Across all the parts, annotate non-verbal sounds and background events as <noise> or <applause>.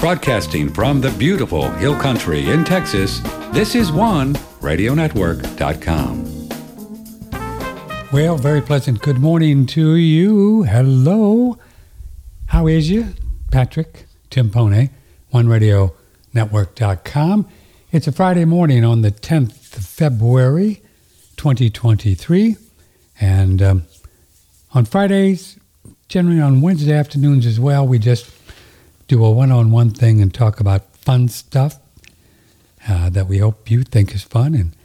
Broadcasting from the beautiful Hill Country in Texas, this is OneRadioNetwork.com. Well, very pleasant good morning to you. Hello. How is you? Patrick Timpone, OneRadioNetwork.com. It's a Friday morning on the 10th of February, 2023. And um, on Fridays, generally on Wednesday afternoons as well, we just do a one on one thing and talk about fun stuff uh, that we hope you think is fun and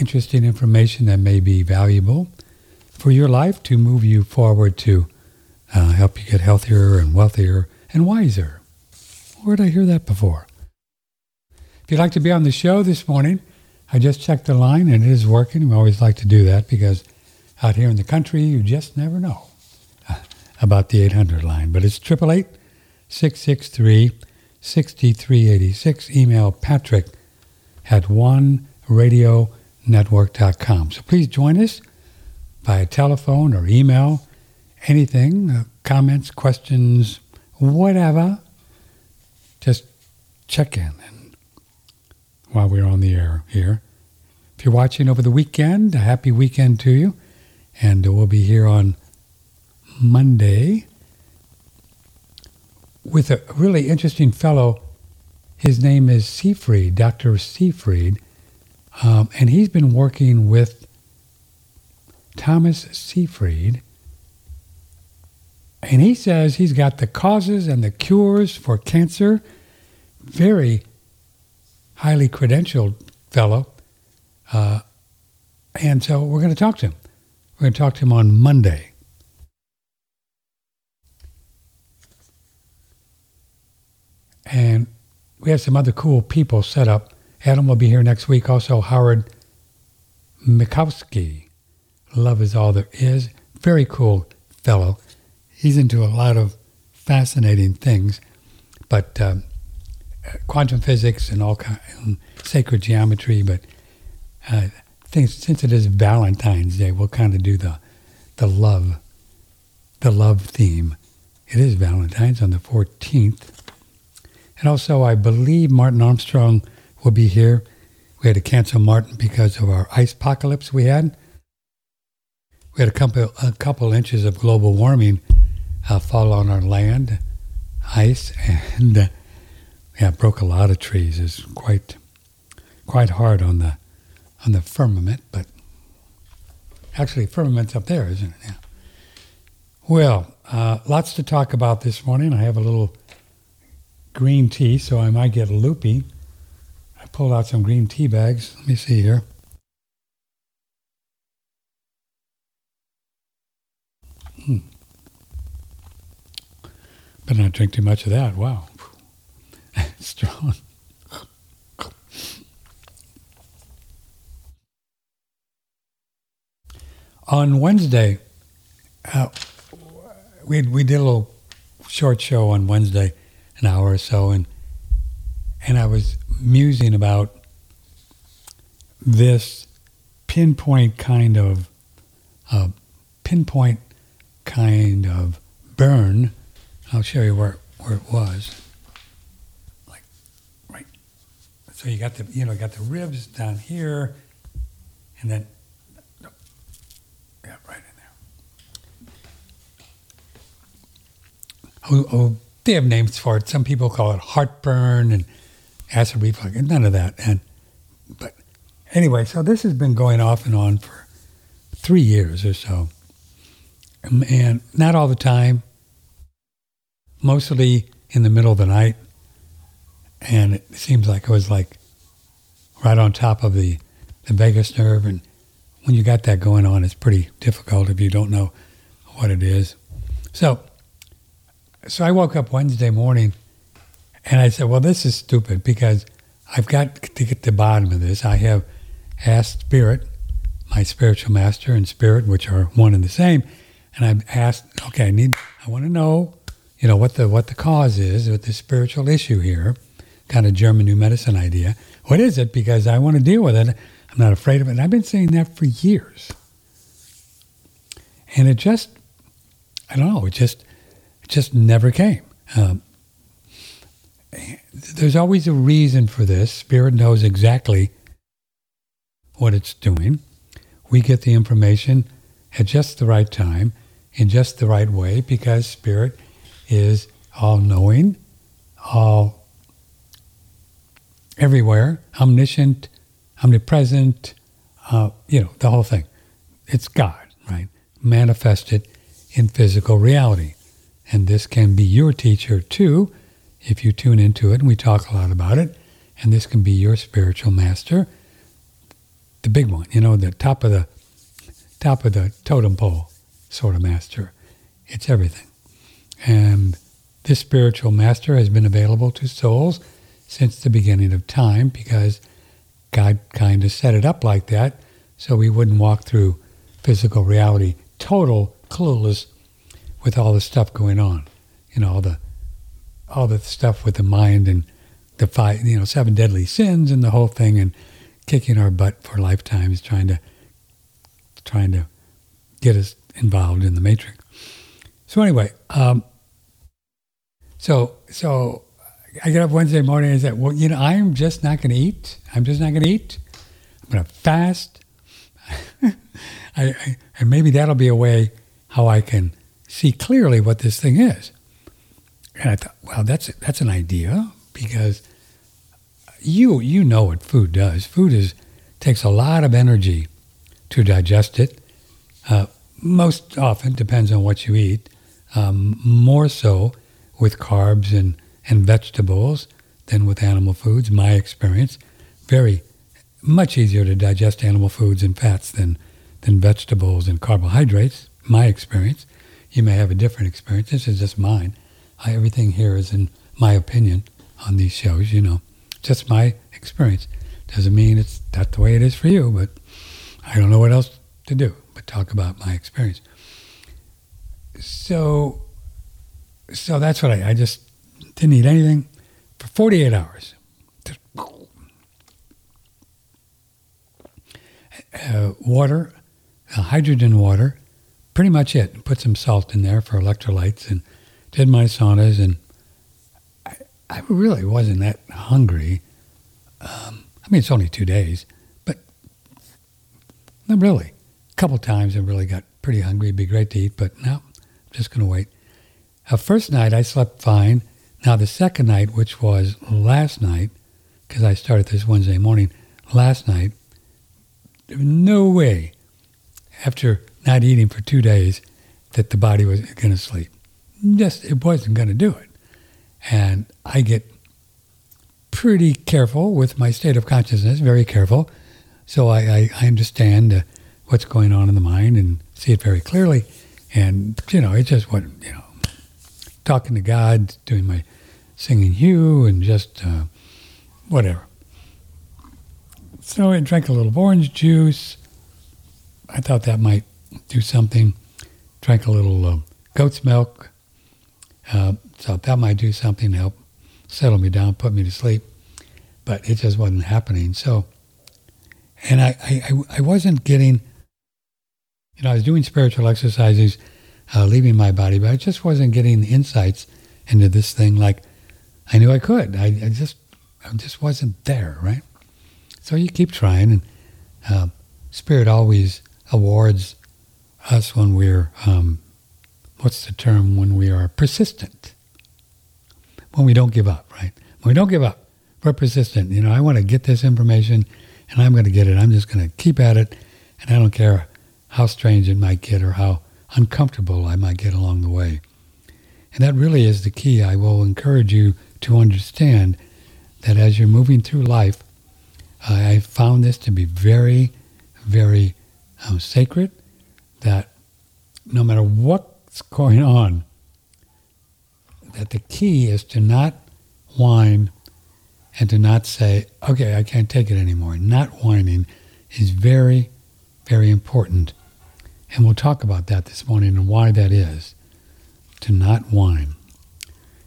interesting information that may be valuable for your life to move you forward to uh, help you get healthier and wealthier and wiser. Where did I hear that before? If you'd like to be on the show this morning, I just checked the line and it is working. We always like to do that because out here in the country, you just never know about the 800 line. But it's 888 663 6386. Email patrick at oneradionetwork.com. So please join us via telephone or email, anything, uh, comments, questions, whatever. Just check in and while we're on the air here. If you're watching over the weekend, a happy weekend to you. And we'll be here on Monday with a really interesting fellow. His name is Seyfried, Dr. Seyfried, um, and he's been working with Thomas Seyfried. And he says he's got the causes and the cures for cancer. Very highly credentialed fellow. Uh, and so we're going to talk to him. We're going to talk to him on Monday. And we have some other cool people set up. Adam will be here next week. Also, Howard Mikowski. Love is all there is. Very cool fellow. He's into a lot of fascinating things, but um, quantum physics and all kind, um, sacred geometry. But uh, things since it is Valentine's Day, we'll kind of do the the love, the love theme. It is Valentine's on the 14th. And also, I believe Martin Armstrong will be here. We had to cancel Martin because of our ice apocalypse we had. We had a couple, a couple inches of global warming uh, fall on our land, ice, <laughs> and uh, yeah, broke a lot of trees. It's quite, quite hard on the, on the firmament, but actually, firmament's up there, isn't it? Yeah. Well, uh, lots to talk about this morning. I have a little green tea, so I might get loopy. I pulled out some green tea bags. Let me see here. Hmm. Better not drink too much of that. Wow. <laughs> Strong. on Wednesday, uh, we we did a little short show on Wednesday an hour or so, and and I was musing about this pinpoint kind of uh, pinpoint kind of burn. I'll show you where where it was. Like right. So you got the you know got the ribs down here, and then yeah, right in there. Oh, oh they have names for it. Some people call it heartburn and acid reflux, and none of that. And but anyway, so this has been going off and on for three years or so, um, and not all the time. Mostly in the middle of the night, and it seems like it was like right on top of the the vagus nerve, and when you got that going on, it's pretty difficult if you don't know what it is. So so I woke up Wednesday morning and I said, well, this is stupid because I've got to get to the bottom of this. I have asked Spirit, my spiritual master and Spirit, which are one and the same, and I've asked, okay, I need, I want to know, you know, what the what the cause is with the spiritual issue here, kind of German new medicine idea. What is it? Because I want to deal with it. I'm not afraid of it. And I've been saying that for years. And it just, I don't know, it just just never came. Um, there's always a reason for this. Spirit knows exactly what it's doing. We get the information at just the right time, in just the right way, because Spirit is all knowing, all everywhere, omniscient, omnipresent, uh, you know, the whole thing. It's God, right? Manifested in physical reality. And this can be your teacher too, if you tune into it, and we talk a lot about it. And this can be your spiritual master, the big one, you know, the top of the top of the totem pole sort of master. It's everything. And this spiritual master has been available to souls since the beginning of time because God kind of set it up like that so we wouldn't walk through physical reality total clueless with all the stuff going on. You know, all the all the stuff with the mind and the five, you know, seven deadly sins and the whole thing and kicking our butt for lifetimes trying to trying to get us involved in the matrix. So anyway, um, so so I get up Wednesday morning and I said, well, you know, I'm just not going to eat. I'm just not going to eat. I'm going to fast. <laughs> I, I, and maybe that'll be a way how I can see clearly what this thing is. And I thought, well, that's that's an idea because you you know what food does. Food is takes a lot of energy to digest it. Uh, most often depends on what you eat. Um, more so with carbs and and vegetables than with animal foods. My experience, very much easier to digest animal foods and fats than than vegetables and carbohydrates. My experience. You may have a different experience. This is just mine. I, everything here is in my opinion on these shows. You know, just my experience. Doesn't mean it's that's the way it is for you, but I don't know what else to do but talk about my experience. So, so that's what I, I just didn't eat anything for 48 hours. Uh, water, uh, hydrogen water, pretty much it. Put some salt in there for electrolytes and did my saunas. And I, I really wasn't that hungry. Um, I mean, it's only two days, but not really. A couple times I really got pretty hungry. It'd be great to eat, but no, I'm just going to wait. Uh, first night I slept fine. Now, the second night, which was last night, because I started this Wednesday morning, last night, no way, after not eating for two days, that the body was going to sleep. Just, it wasn't going to do it. And I get pretty careful with my state of consciousness, very careful. So I, I, I understand uh, what's going on in the mind and see it very clearly. And, you know, it just went, you know, talking to God, doing my singing HU and just uh, whatever. So I drank a little orange juice. I thought that might do something. Drank a little uh, goat's milk. Uh, thought that might do something to help settle me down, put me to sleep. But it just wasn't happening. So, and I, I, I wasn't getting, you know, I was doing spiritual exercises, uh, leaving my body, but I just wasn't getting the insights into this thing like I knew I could. I, I just I just wasn't there, right? So you keep trying, and uh, Spirit always awards us when we're um, what's the term when we are persistent, when we don't give up, right? When we don't give up, we're persistent. You know, I want to get this information, and I'm going to get it. I'm just going to keep at it, and I don't care how strange it might get or how uncomfortable I might get along the way. And that really is the key. I will encourage you to understand that as you're moving through life, uh, I found this to be very, very um, sacred. That no matter what's going on, that the key is to not whine and to not say, okay, I can't take it anymore. Not whining is very, very important. And we'll talk about that this morning and why that is to not whine.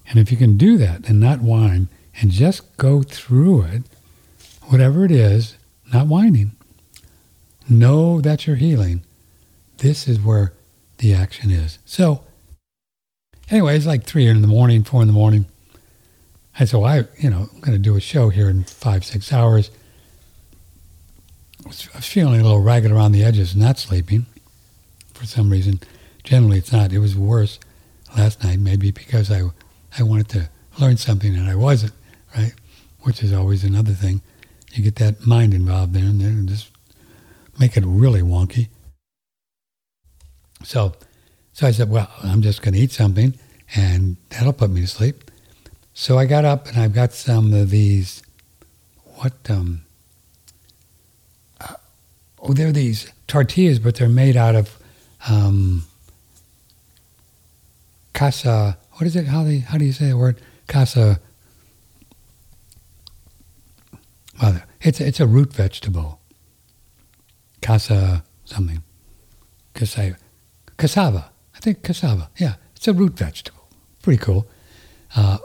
And if you can do that and not whine and just go through it, whatever it is, not whining, know that you're healing. This is where the action is. So, anyway, it's like three in the morning, four in the morning. I said, well, I, you know, I'm going to do a show here in five, six hours. I was, I was feeling a little ragged around the edges, not sleeping for some reason. Generally, it's not. It was worse last night, maybe because I, I wanted to learn something and I wasn't, right? Which is always another thing. You get that mind involved there and then just make it really wonky. So, so I said, well, I'm just going to eat something and that'll put me to sleep. So I got up and I've got some of these, what, um, uh, oh, they're these tortillas, but they're made out of um, casa, what is it? How, how do you say the word? Casa, well, it's, it's a root vegetable. Casa something. Cassava. I think cassava. Yeah, it's a root vegetable. Pretty cool. Uh,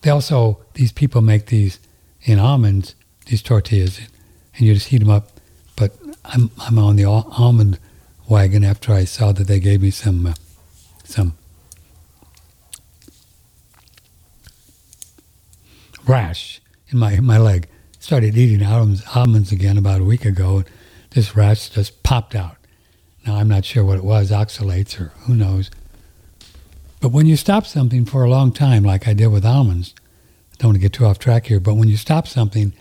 they also, these people make these in almonds, these tortillas, and you just heat them up. But I'm, I'm on the almond wagon after I saw that they gave me some, uh, some rash in my, in my leg. Started eating almonds, almonds again about a week ago, and this rash just popped out. Now, I'm not sure what it was, oxalates or who knows. But when you stop something for a long time, like I did with almonds, I don't want to get too off track here, but when you stop something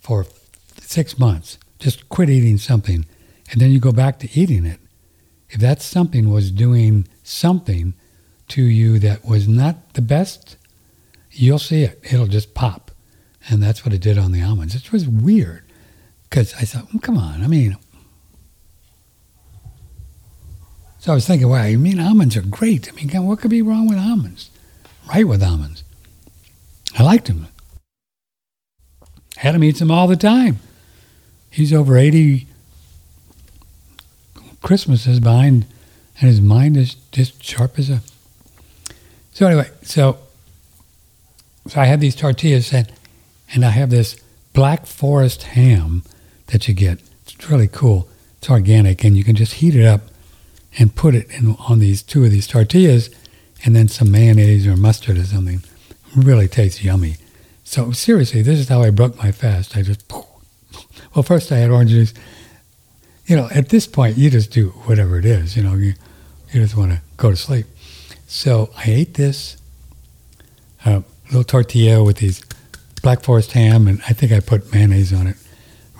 for six months, just quit eating something, and then you go back to eating it, if that something was doing something to you that was not the best, you'll see it. It'll just pop. And that's what it did on the almonds. It was weird because I thought, well, come on, I mean, So I was thinking, well, I mean, almonds are great. I mean, what could be wrong with almonds? Right with almonds. I liked him. Had him eat them all the time. He's over 80 Christmases behind, and his mind is just sharp as a. So anyway, so so I had these tortillas, and and I have this black forest ham that you get. It's really cool. It's organic, and you can just heat it up and put it in, on these two of these tortillas and then some mayonnaise or mustard or something. Really tastes yummy. So seriously, this is how I broke my fast. I just, well, first I had orange juice. You know, at this point, you just do whatever it is. You know, you, you just want to go to sleep. So I ate this uh, little tortilla with these Black Forest ham, and I think I put mayonnaise on it.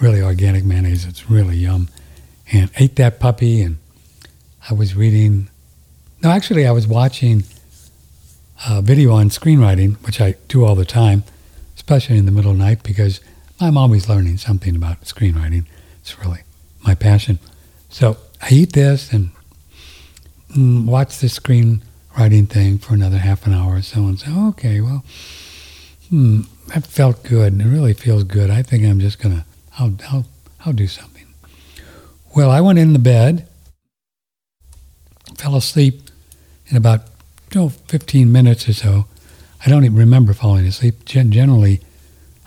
Really organic mayonnaise. It's really yum. And ate that puppy and I was reading, no, actually, I was watching a video on screenwriting, which I do all the time, especially in the middle of the night, because I'm always learning something about screenwriting. It's really my passion. So I eat this and mm, watch this screenwriting thing for another half an hour or so and say, okay, well, hmm, that felt good. And it really feels good. I think I'm just going to, I'll, I'll, I'll do something. Well, I went in the bed fell asleep in about oh, 15 minutes or so. I don't even remember falling asleep. Gen- generally,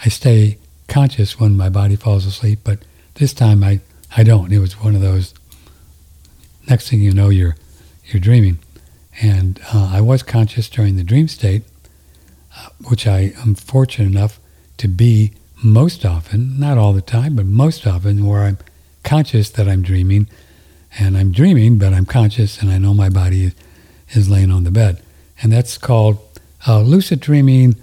I stay conscious when my body falls asleep, but this time I, I don't. It was one of those. Next thing you know, you're you're dreaming, and uh, I was conscious during the dream state, uh, which I am fortunate enough to be most often, not all the time, but most often, where I'm conscious that I'm dreaming and I'm dreaming, but I'm conscious and I know my body is laying on the bed. And that's called uh, lucid dreaming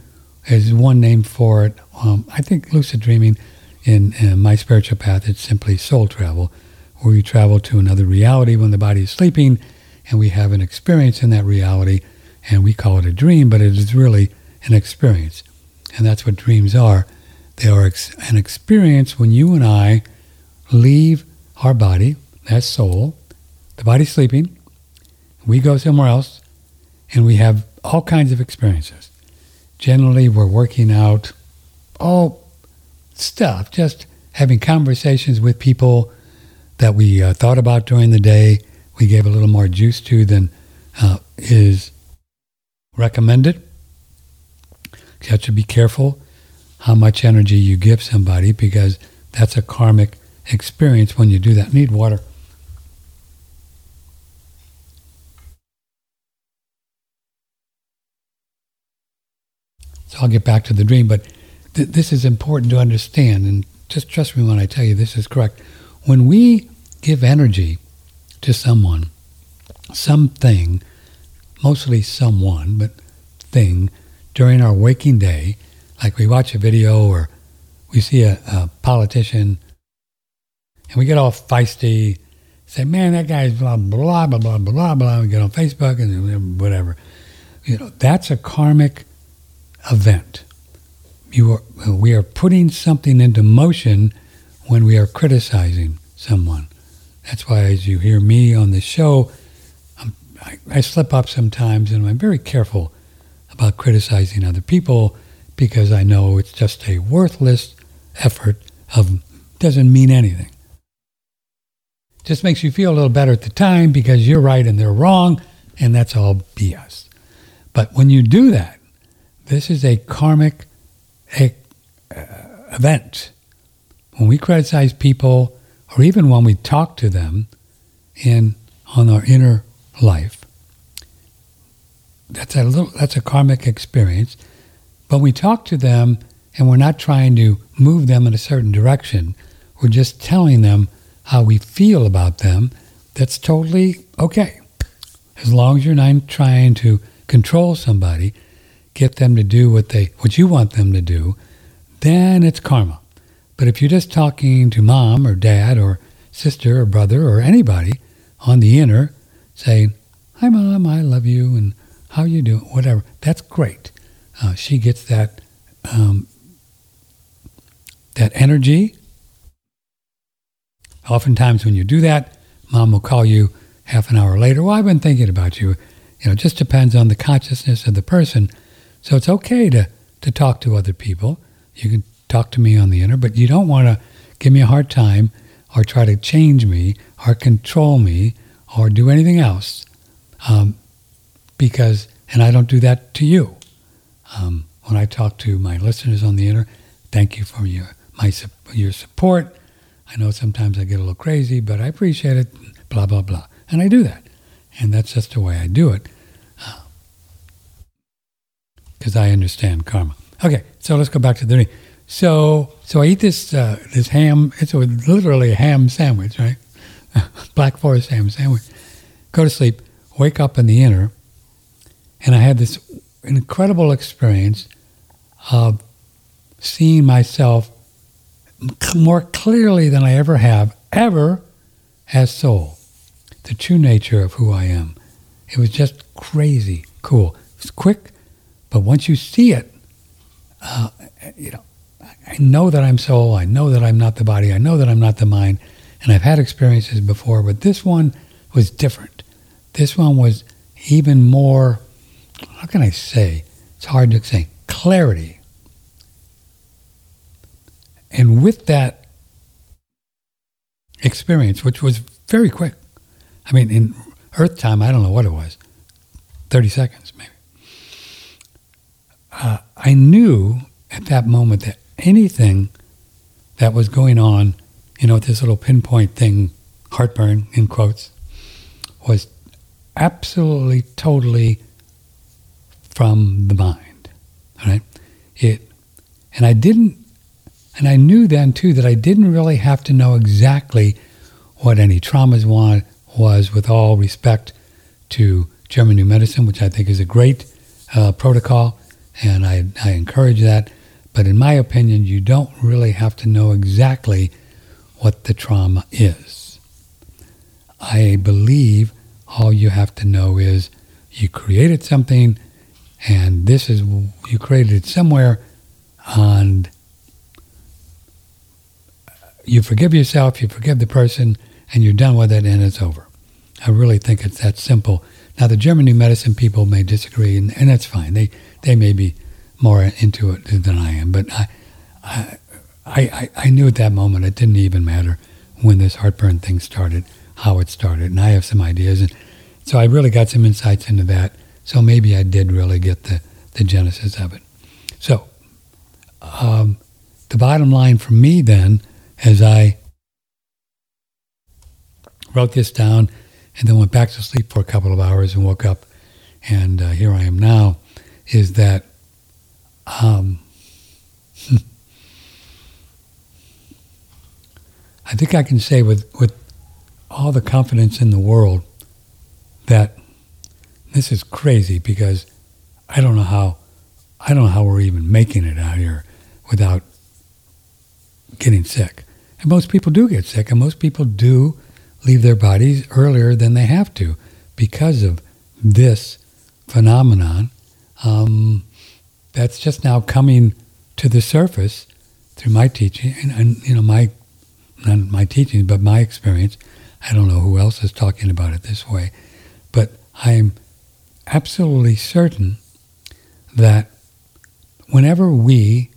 is one name for it. Um, I think lucid dreaming in, in, my spiritual path, it's simply soul travel, where we travel to another reality when the body is sleeping and we have an experience in that reality and we call it a dream, but it is really an experience. And that's what dreams are. They are ex- an experience when you and I leave our body, that soul, the body's sleeping, we go somewhere else, and we have all kinds of experiences. Generally, we're working out all stuff, just having conversations with people that we uh, thought about during the day, we gave a little more juice to than uh, is recommended. You have to be careful how much energy you give somebody because that's a karmic experience when you do that. Need water. So I'll get back to the dream, but th- this is important to understand, and just trust me when I tell you this is correct. When we give energy to someone, something, mostly someone, but thing, during our waking day, like we watch a video or we see a, a politician and we get all feisty, say, man, that guy's blah, blah, blah, blah, blah, blah, blah. We get on Facebook and whatever. You know, that's a karmic event. You are, we are putting something into motion when we are criticizing someone. That's why, as you hear me on the show, I, I slip up sometimes and I'm very careful about criticizing other people because I know it's just a worthless effort of doesn't mean anything. Just makes you feel a little better at the time because you're right and they're wrong, and that's all BS. But when you do that, this is a karmic uh, event. When we criticize people, or even when we talk to them in on our inner life, that's a little that's a karmic experience. But we talk to them and we're not trying to move them in a certain direction. We're just telling them how we feel about them. That's totally okay. As long as you're not trying to control somebody, get them to do what they what you want them to do, then it's karma. But if you're just talking to mom or dad or sister or brother or anybody on the inner, saying, "Hi, mom, I love you," and "How you doing?" Whatever. That's great. Uh, she gets that um, that energy. Oftentimes, when you do that, mom will call you half an hour later. Well, I've been thinking about you. You know, it just depends on the consciousness of the person. So it's okay to, to talk to other people. You can talk to me on the inner, but you don't want to give me a hard time or try to change me or control me or do anything else. Um, because, and I don't do that to you. Um, when I talk to my listeners on the inner, thank you for your my your support. I know sometimes I get a little crazy, but I appreciate it. Blah blah blah, and I do that, and that's just the way I do it, because I understand karma. Okay, so let's go back to the dream. So so I eat this uh, this ham. It's a, literally a ham sandwich, right? <laughs> Black Forest ham sandwich. Go to sleep. Wake up in the inner, and I had this incredible experience of seeing myself more clearly than I ever have, ever, as soul, the true nature of who I am. It was just crazy cool. It's quick, but once you see it, uh, you know, I know that I'm soul. I know that I'm not the body. I know that I'm not the mind. And I've had experiences before, but this one was different. This one was even more, how can I say? It's hard to say. Clarity and with that experience, which was very quick, I mean, in Earth time, I don't know what it was, 30 seconds maybe. Uh, I knew at that moment that anything that was going on, you know, this little pinpoint thing, heartburn in quotes, was absolutely, totally from the mind. Right? It, and I didn't and I knew then too that I didn't really have to know exactly what any traumas want, was, with all respect to German New Medicine, which I think is a great uh, protocol, and I, I encourage that. But in my opinion, you don't really have to know exactly what the trauma is. I believe all you have to know is you created something, and this is you created it somewhere, and you forgive yourself, you forgive the person, and you're done with it, and it's over. I really think it's that simple. Now, the German New Medicine people may disagree, and, and that's fine. They they may be more into it than I am, but I, I, I, I knew at that moment it didn't even matter when this heartburn thing started, how it started, and I have some ideas, and so I really got some insights into that. So maybe I did really get the the genesis of it. So, um, the bottom line for me then as I wrote this down and then went back to sleep for a couple of hours and woke up, and uh, here I am now, is that um, <laughs> I think I can say with, with all the confidence in the world that this is crazy because I don't know how I don't know how we're even making it out here without getting sick. And most people do get sick, and most people do leave their bodies earlier than they have to because of this phenomenon um, that's just now coming to the surface through my teaching and, and you know my not my teaching but my experience. I don't know who else is talking about it this way, but I'm absolutely certain that whenever we,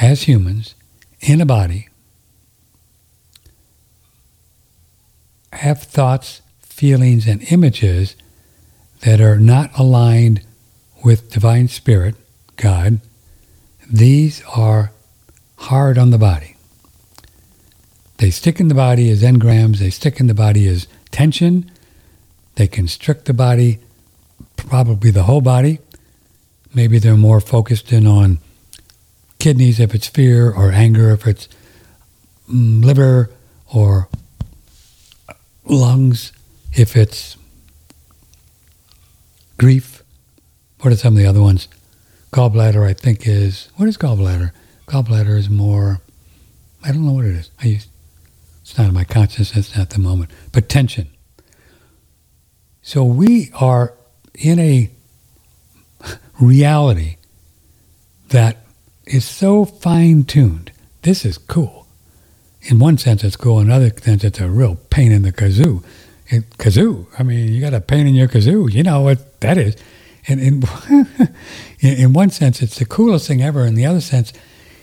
as humans, in a body, have thoughts, feelings, and images that are not aligned with divine spirit, God, these are hard on the body. They stick in the body as engrams, they stick in the body as tension, they constrict the body, probably the whole body. Maybe they're more focused in on kidneys if it's fear, or anger if it's mm, liver, or lungs if it's grief. What are some of the other ones? Gallbladder, I think, is what is gallbladder? Gallbladder is more. I don't know what it is. I use, it's not in my consciousness at the moment. But tension. So we are in a <laughs> reality that is so fine tuned. This is cool. In one sense, it's cool. In another sense, it's a real pain in the kazoo. It, kazoo. I mean, you got a pain in your kazoo. You know what that is. And <laughs> in, in one sense, it's the coolest thing ever. In the other sense,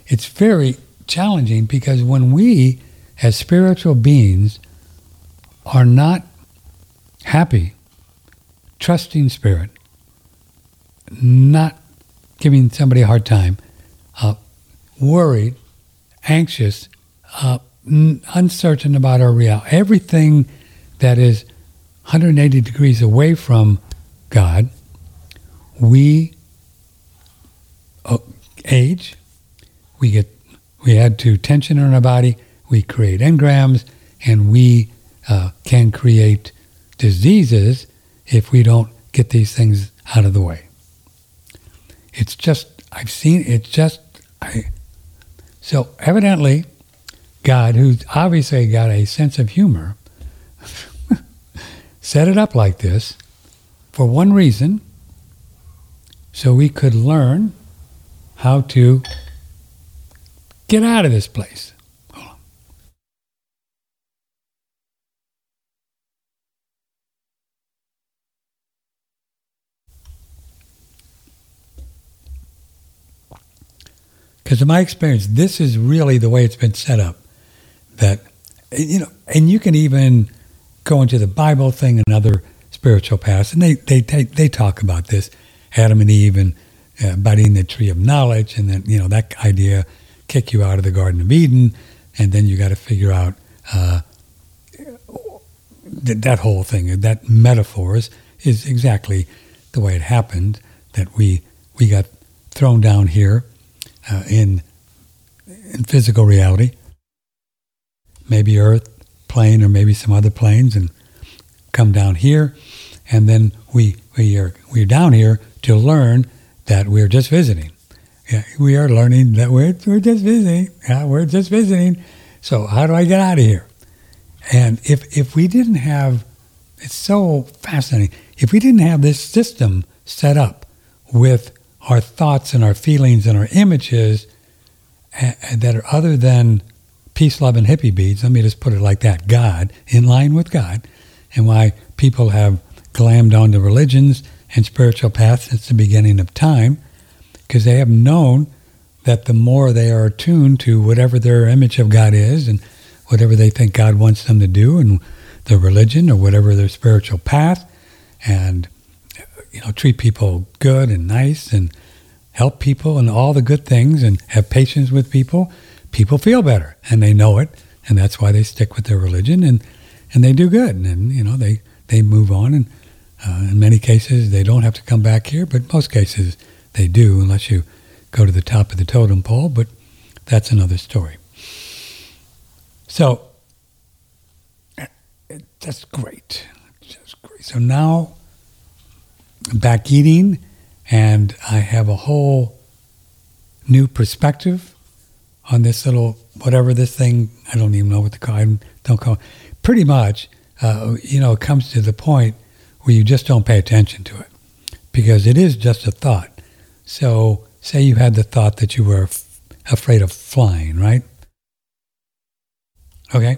it's very challenging because when we, as spiritual beings, are not happy, trusting spirit, not giving somebody a hard time, uh, worried, anxious, uh, n- uncertain about our reality. Everything that is 180 degrees away from God, we uh, age, we get we add to tension in our body, we create engrams, and we uh, can create diseases if we don't get these things out of the way. It's just I've seen it's just I. So evidently, God, who's obviously got a sense of humor, <laughs> set it up like this for one reason, so we could learn how to get out of this place. Because in my experience, this is really the way it's been set up. That, you know, and you can even go into the Bible thing and other spiritual paths, and they, they, they, they talk about this Adam and Eve and uh, biting the tree of knowledge, and then, you know, that idea kick you out of the Garden of Eden, and then you got to figure out uh, that, that whole thing, that metaphor is, is exactly the way it happened, that we, we got thrown down here uh, in in physical reality, maybe Earth plane or maybe some other planes, and come down here, and then we we are we're down here to learn that we're just visiting. Yeah, we are learning that we're we're just visiting. Yeah, we're just visiting. So how do I get out of here? And if if we didn't have, it's so fascinating. If we didn't have this system set up with our thoughts and our feelings and our images that are other than peace, love, and hippie beads. Let me just put it like that God, in line with God, and why people have glammed onto religions and spiritual paths since the beginning of time, because they have known that the more they are attuned to whatever their image of God is and whatever they think God wants them to do and their religion or whatever their spiritual path, and you know, treat people good and nice and help people and all the good things and have patience with people, people feel better and they know it. And that's why they stick with their religion and, and they do good. And, you know, they, they move on. And uh, in many cases, they don't have to come back here, but most cases they do unless you go to the top of the totem pole, but that's another story. So that's great. That's great. So now back eating, and I have a whole new perspective on this little whatever this thing. I don't even know what to call. it. don't call. Pretty much, uh, you know, it comes to the point where you just don't pay attention to it because it is just a thought. So, say you had the thought that you were f- afraid of flying, right? Okay.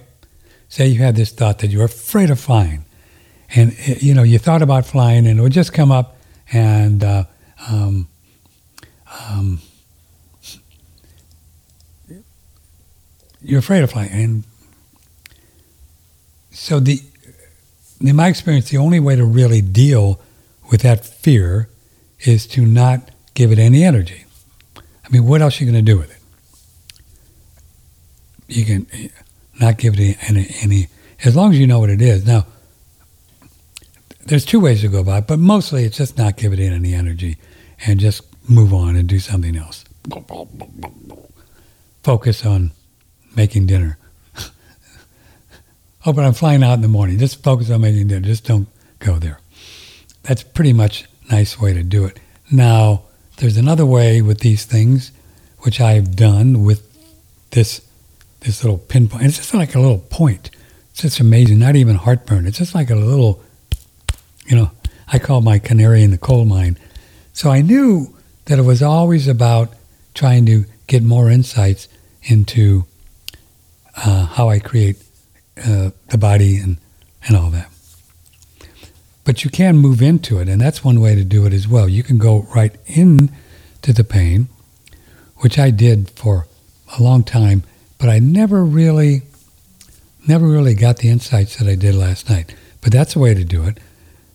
Say you had this thought that you were afraid of flying, and it, you know you thought about flying, and it would just come up, and uh, um, um, you're afraid of flying, and so the in my experience, the only way to really deal with that fear is to not give it any energy. I mean, what else are you going to do with it? You can eh, not give it any, any, as long as you know what it is. Now, there's two ways to go about it, but mostly it's just not give it any energy and just move on and do something else. Focus on making dinner. Oh, but I'm flying out in the morning. Just focus on making dinner. Just don't go there. That's pretty much a nice way to do it. Now, there's another way with these things, which I've done with this this little pinpoint. It's just like a little point. It's just amazing. Not even heartburn. It's just like a little, you know, I call my canary in the coal mine. So I knew that it was always about trying to get more insights into uh, how I create uh, the body and, and all that. But you can move into it, and that's one way to do it as well. You can go right in to the pain, which I did for a long time but I never really, never really got the insights that I did last night. But that's a way to do it.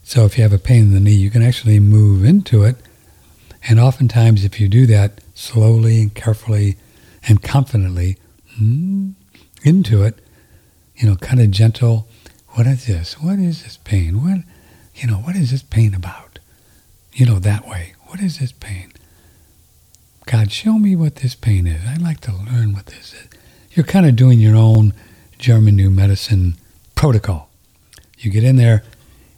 So if you have a pain in the knee, you can actually move into it. And oftentimes, if you do that slowly and carefully and confidently mm, into it, you know, kind of gentle. What is this? What is this pain? What, you know, what is this pain about? You know, that way. What is this pain? God, show me what this pain is. I'd like to learn what this is you're kind of doing your own German New Medicine protocol. You get in there,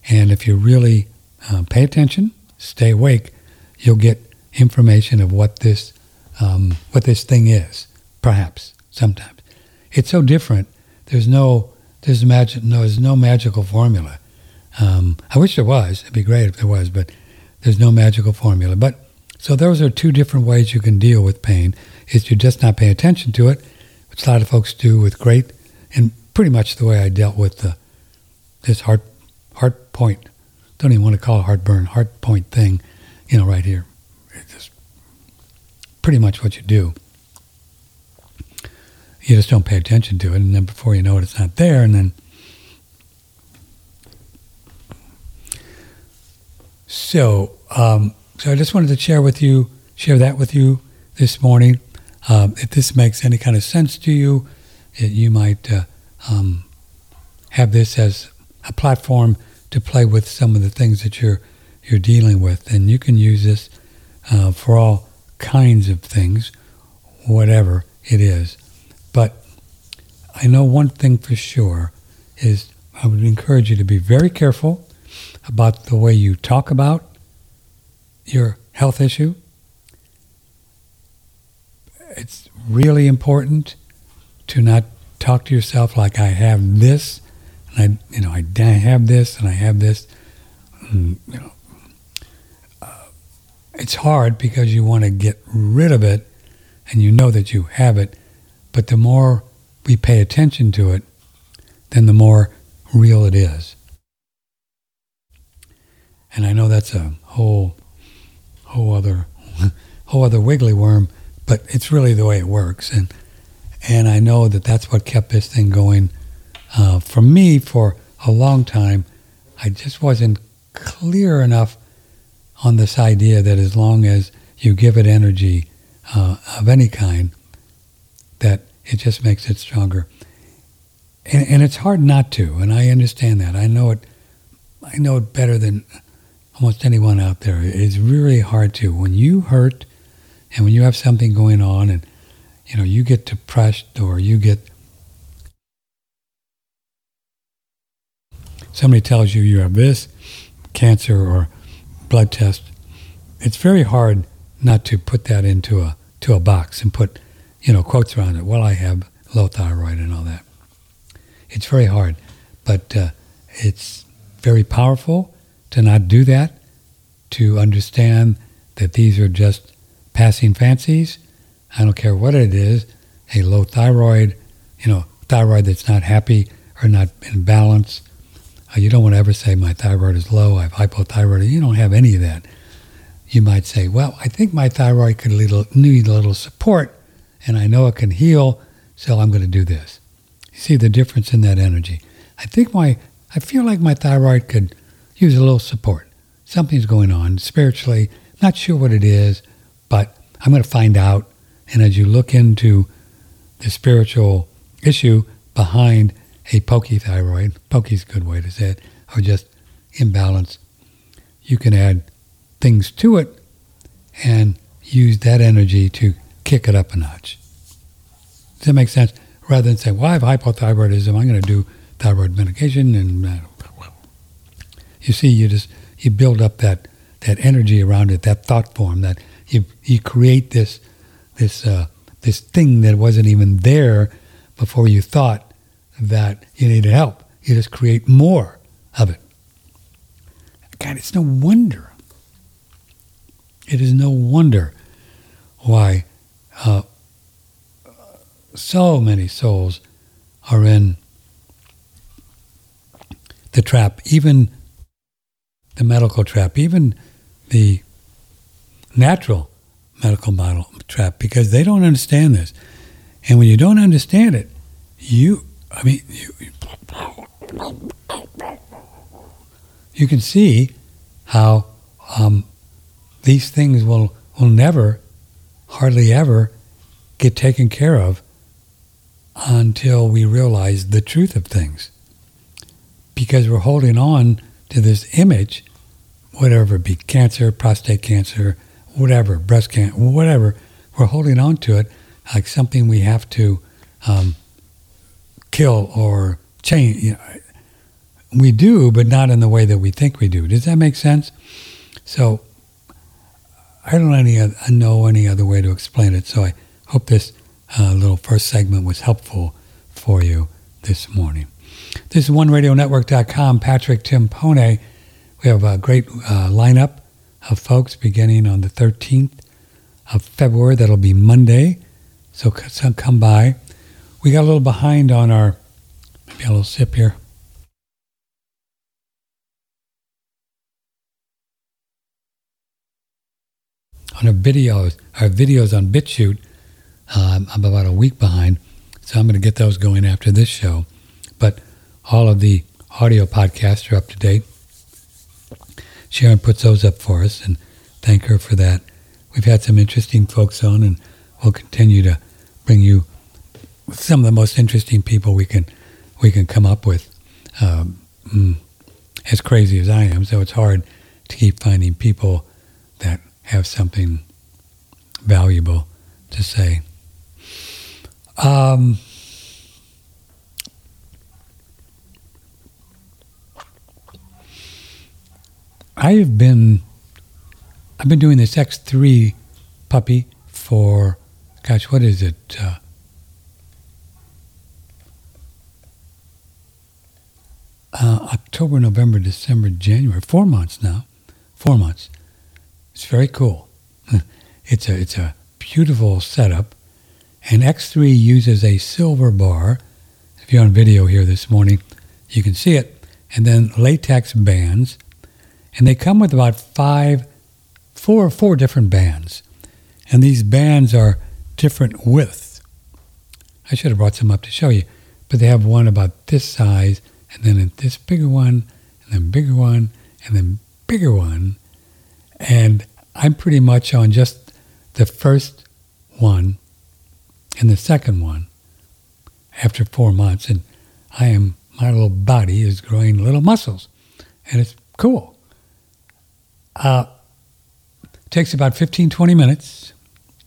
and if you really uh, pay attention, stay awake, you'll get information of what this um, what this thing is. Perhaps sometimes it's so different. There's no there's magic. No, there's no magical formula. Um, I wish there was. It'd be great if there was, but there's no magical formula. But so those are two different ways you can deal with pain. Is you just not pay attention to it, which a lot of folks do with great, and pretty much the way I dealt with the, this heart heart point. Don't even want to call it heartburn, heart point thing, you know, right here. It's just pretty much what you do. You just don't pay attention to it, and then before you know it, it's not there, and then. So, um, so I just wanted to share with you, share that with you this morning. Um, if this makes any kind of sense to you, it, you might uh, um, have this as a platform to play with some of the things that you're you're dealing with, and you can use this uh, for all kinds of things, whatever it is. But I know one thing for sure is I would encourage you to be very careful about the way you talk about your health issue it's really important to not talk to yourself like I have this, and I, you know, I have this, and I have this. And, you know, uh, it's hard because you want to get rid of it, and you know that you have it. But the more we pay attention to it, then the more real it is. And I know that's a whole, whole other, <laughs> whole other wiggly worm but it's really the way it works. And and I know that that's what kept this thing going uh, for me for a long time. I just wasn't clear enough on this idea that as long as you give it energy uh, of any kind, it just makes it stronger. And, and it's hard not to, and I understand that. I know it. I know it better than almost anyone out there. It's really hard to. When you hurt And when you have something going on and, you know, you get depressed or you get, somebody tells you you have this, cancer or blood test, it's very hard not to put that into a, to a box and put, you know, quotes around it. Well, I have low thyroid and all that. It's very hard, but uh, it's very powerful to not do that, to understand that these are just passing fancies. I don't care what it is, a low thyroid, you know, thyroid that's not happy or not in balance. Uh, you don't want to ever say my thyroid is low, I have hypothyroid. You don't have any of that. You might say, well, I think my thyroid could need a little support and I know it can heal, so I'm going to do this. You see the difference in that energy. I think my, I feel like my thyroid could use a little support. Something's going on spiritually. Not sure what it is, but I'm going to find out. And as you look into the spiritual issue behind a pokey thyroid, pokey's a good way to say it, or just imbalance, you can add things to it and use that energy to kick it up a notch. Does that make sense? Rather than say, well, I have hypothyroidism, I'm going to do thyroid medication. And uh, you see, you just, you build up that, that energy around it, that thought form, that you, you create this, this, uh, this thing that wasn't even there before you thought that you needed help. You just create more of it. God, it's no wonder. It is no wonder why uh, so many souls are in the trap, even the medical trap, even the natural medical model trap, because they don't understand this. And when you don't understand it, you, I mean, you, you can see how um, these things will, will never, hardly ever, get taken care of until we realize the truth of things. Because we're holding on to this image, whatever be cancer, prostate cancer, whatever, breast cancer, whatever, we're holding on to it like something we have to um, kill or change. You know, we do, but not in the way that we think we do. Does that make sense? So I don't any, know any other way to explain it. So I hope this uh, little first segment was helpful for you this morning. This is OneRadioNetwork.com. Patrick Timpone. We have a great uh, lineup of folks beginning on the 13th of February. That'll be Monday. So, so come by. We got a little behind on our, maybe a little sip here. On our videos, our videos on BitChute, um, I'm about a week behind, so I'm going to get those going after this show. But all of the audio podcasts are up to date. Sharon puts those up for us, and thank her for that. We've had some interesting folks on, and we'll continue to bring you some of the most interesting people we can we can come up with. Um, mm, as crazy as I am, so it's hard to keep finding people that have something valuable to say. Um, I have been I've been doing this X3 puppy for gosh, what is it? Uh, uh, October, November, December, January, four months now. Four months. It's very cool. <laughs> it's a it's a beautiful setup. And X3 uses a silver bar. If you're on video here this morning, you can see it. And then latex bands. And they come with about five, four, four different bands. And these bands are different widths. I should have brought some up to show you. But they have one about this size, and then this bigger one, and then bigger one, and then bigger one. And I'm pretty much on just the first one and the second one after four months. And I am, my little body is growing little muscles. And it's cool. Uh, takes about 15, 20 minutes.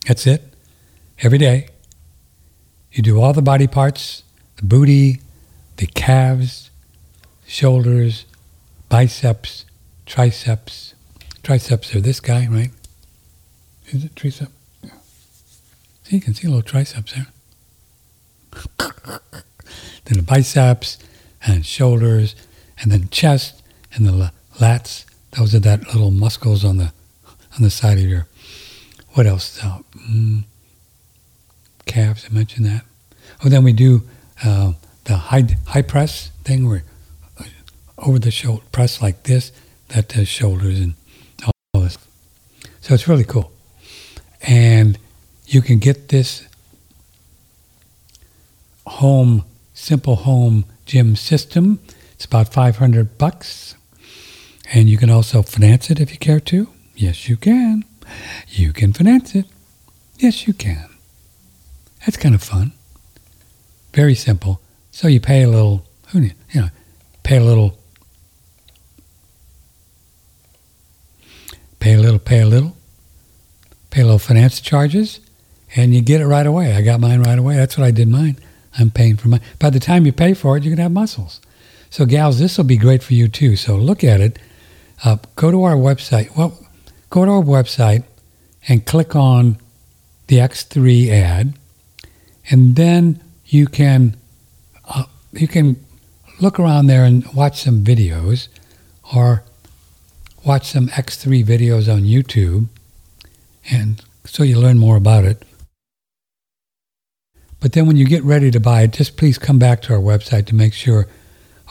That's it. Every day. You do all the body parts, the booty, the calves, shoulders, biceps, triceps. Triceps are this guy, right? Is it tricep? Yeah. See, you can see a little triceps there. <laughs> then the biceps and shoulders, and then chest and the lats. Those are that little muscles on the on the side of your. What else? Uh, mm, calves. I mentioned that. Oh, then we do uh, the high high press thing where uh, over the shoulder press like this. That does shoulders and. So it's really cool, and you can get this home simple home gym system. It's about 500 bucks. And you can also finance it if you care to. Yes, you can. You can finance it. Yes, you can. That's kind of fun. Very simple. So you pay a little, who you know, pay a little, pay a little, pay a little, pay a little finance charges, and you get it right away. I got mine right away. That's what I did mine. I'm paying for mine. By the time you pay for it, you're going to have muscles. So, gals, this will be great for you too. So, look at it. Uh, go to our website. Well, go to our website and click on the X3 ad, and then you can uh, you can look around there and watch some videos, or watch some X3 videos on YouTube, and so you learn more about it. But then when you get ready to buy it, just please come back to our website to make sure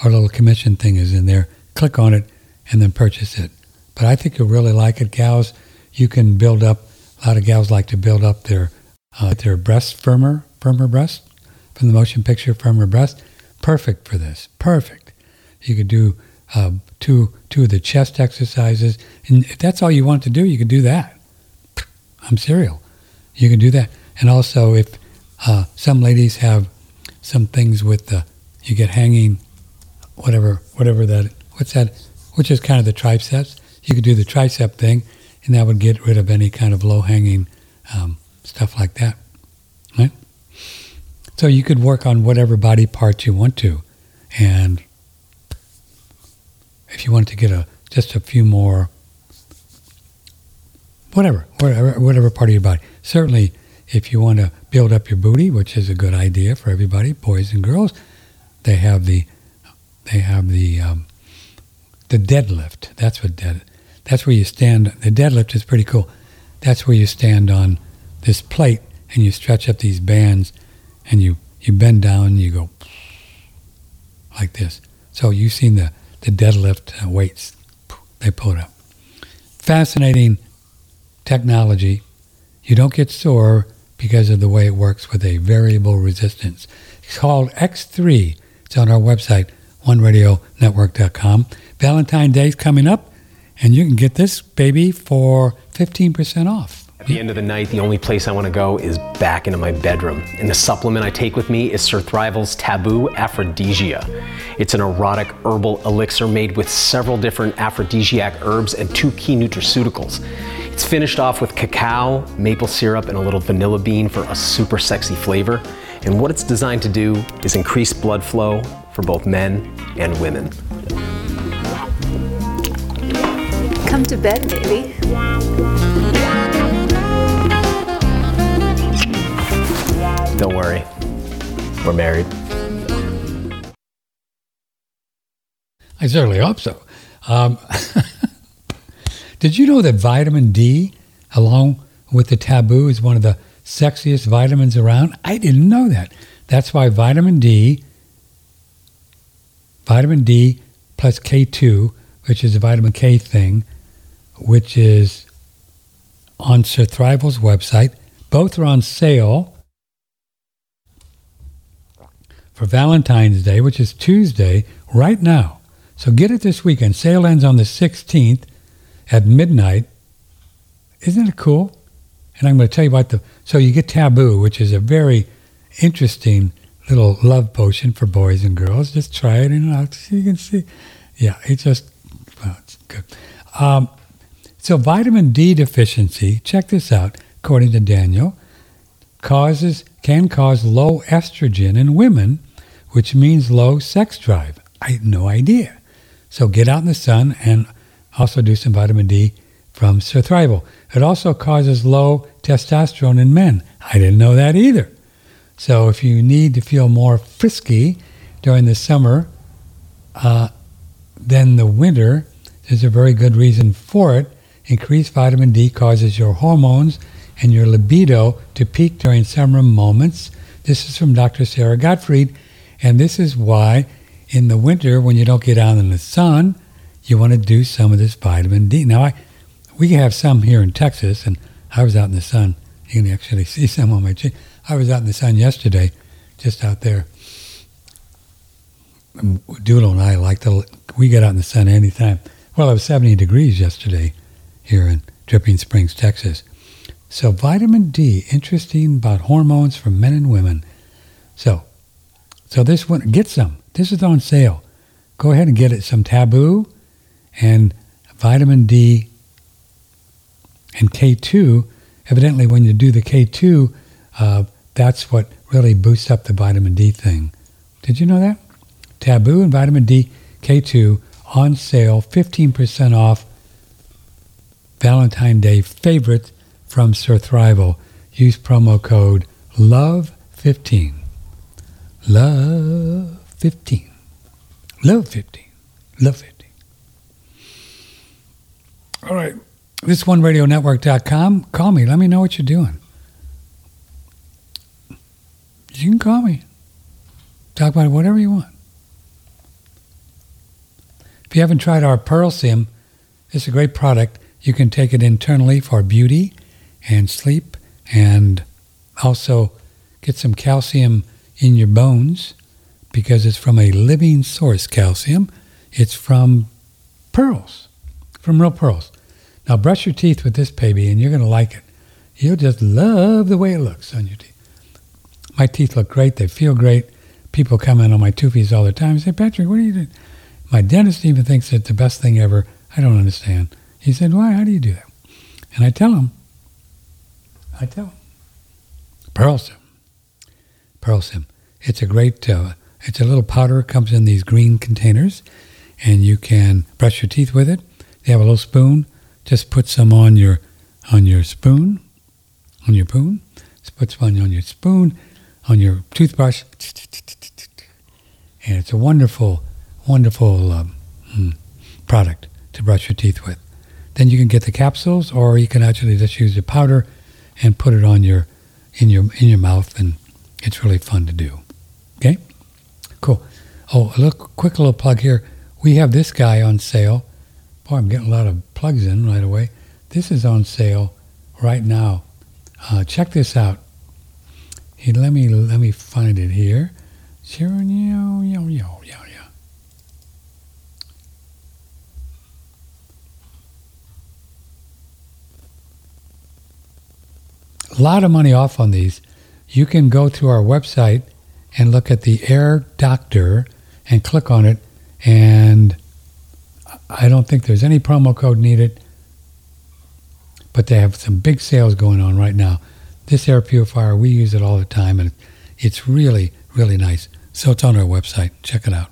our little commission thing is in there. Click on it and then purchase it. But I think you'll really like it, gals. You can build up. A lot of gals like to build up their uh, their breast firmer, firmer breast from the motion picture firmer breast. Perfect for this. Perfect. You could do uh, two two of the chest exercises, and if that's all you want to do, you can do that. <sniffs> I'm serial. You can do that, and also if uh, some ladies have some things with the you get hanging, whatever whatever that what's that which is kind of the triceps. You could do the tricep thing, and that would get rid of any kind of low hanging um, stuff like that. Right? So you could work on whatever body parts you want to. And if you want to get a just a few more whatever, whatever, whatever part of your body. Certainly, if you want to build up your booty, which is a good idea for everybody, boys and girls, they have the they have the um, the deadlift. That's what dead. That's where you stand. The deadlift is pretty cool. That's where you stand on this plate and you stretch up these bands, and you you bend down and you go like this. So you've seen the the deadlift uh, weights. They pull it up. Fascinating technology. You don't get sore because of the way it works with a variable resistance. It's called X3. It's on our website, oneradionetwork.com. Valentine's Day is coming up, and you can get this baby for 15% off. At the end of the night, the only place I want to go is back into my bedroom. And the supplement I take with me is Surthrival's Taboo Aphrodisia. It's an erotic herbal elixir made with several different aphrodisiac herbs and two key nutraceuticals. It's finished off with cacao, maple syrup, and a little vanilla bean for a super sexy flavor. And what it's designed to do is increase blood flow for both men and women. Come to bed, baby. Don't worry, we're married. I certainly hope so. Um, <laughs> did you know that vitamin D, along with the taboo, is one of the sexiest vitamins around? I didn't know that. That's why vitamin D, vitamin D plus K2, which is a vitamin K thing, which is on Surthrival's website. Both are on sale for Valentine's Day, which is Tuesday, right now. So get it this weekend. Sale ends on the 16th at midnight. Isn't it cool? And I'm going to tell you about the. So you get Taboo, which is a very interesting little love potion for boys and girls. Just try it and you can see. Yeah, it's just, well, it's good. Um, so vitamin D deficiency, check this out. according to Daniel, causes can cause low estrogen in women, which means low sex drive. I had no idea. So get out in the sun and also do some vitamin D from Surthrival. It also causes low testosterone in men. I didn't know that either. So if you need to feel more frisky during the summer uh, than the winter, there's a very good reason for it. Increased vitamin D causes your hormones and your libido to peak during summer moments. This is from Dr. Sara Gottfried, and this is why in the winter, when you don't get out in the sun, you want to do some of this vitamin D. Now, I, we have some here in Texas, and I was out in the sun. You can actually <laughs> see some on my cheek. I was out in the sun yesterday, just out there. Um, Doodle and I like to, we get out in the sun anytime. Well, it was 70 degrees yesterday here in Dripping Springs, Texas. So vitamin D, interesting about hormones for men and women. So, so this one, get some. This is on sale. Go ahead and get it. Some Taboo and vitamin D and K2. Evidently, when you do the K2, uh, that's what really boosts up the vitamin D thing. Did you know that? Taboo and vitamin D K2 on sale, 15% off Valentine Day favorite from Surthrival. Use promo code LOVE15. LOVE15. LOVE15. LOVE15. All right. This one radionetwork.com. Call me. Let me know what you're doing. You can call me. Talk about whatever you want. If you haven't tried our Pearl Sim, it's a great product. You can take it internally for beauty and sleep and also get some calcium in your bones because it's from a living source calcium. It's from pearls, from real pearls. Now brush your teeth with this baby and you're going to like it. You'll just love the way it looks on your teeth. My teeth look great. They feel great. People come in on my toofies all the time and say, Patrick, what are you doing? My dentist even thinks it's the best thing ever. I don't understand. He said, why? How do you do that? And I tell him, I tell pearls. Pearlsim. Pearlsim. It's a great, uh, it's a little powder. Comes in these green containers, and you can brush your teeth with it. They have a little spoon. Just put some on your, on your spoon, on your spoon. Just put some on your spoon, on your toothbrush, and it's a wonderful, wonderful um, hmm, product to brush your teeth with. Then you can get the capsules, or you can actually just use the powder and put it on your in your in your mouth, and it's really fun to do. Okay, cool. Oh, a little quick little plug here. We have this guy on sale. Boy, I'm getting a lot of plugs in right away. This is on sale right now. Uh, check this out. Hey, let me let me find it here. Yo, yo, yo, yo, yo. a lot of money off on these. You can go to our website and look at the Air Doctor and click on it. And I don't think there's any promo code needed, but they have some big sales going on right now. This air purifier, we use it all the time, and it's really, really nice. So it's on our website. Check it out.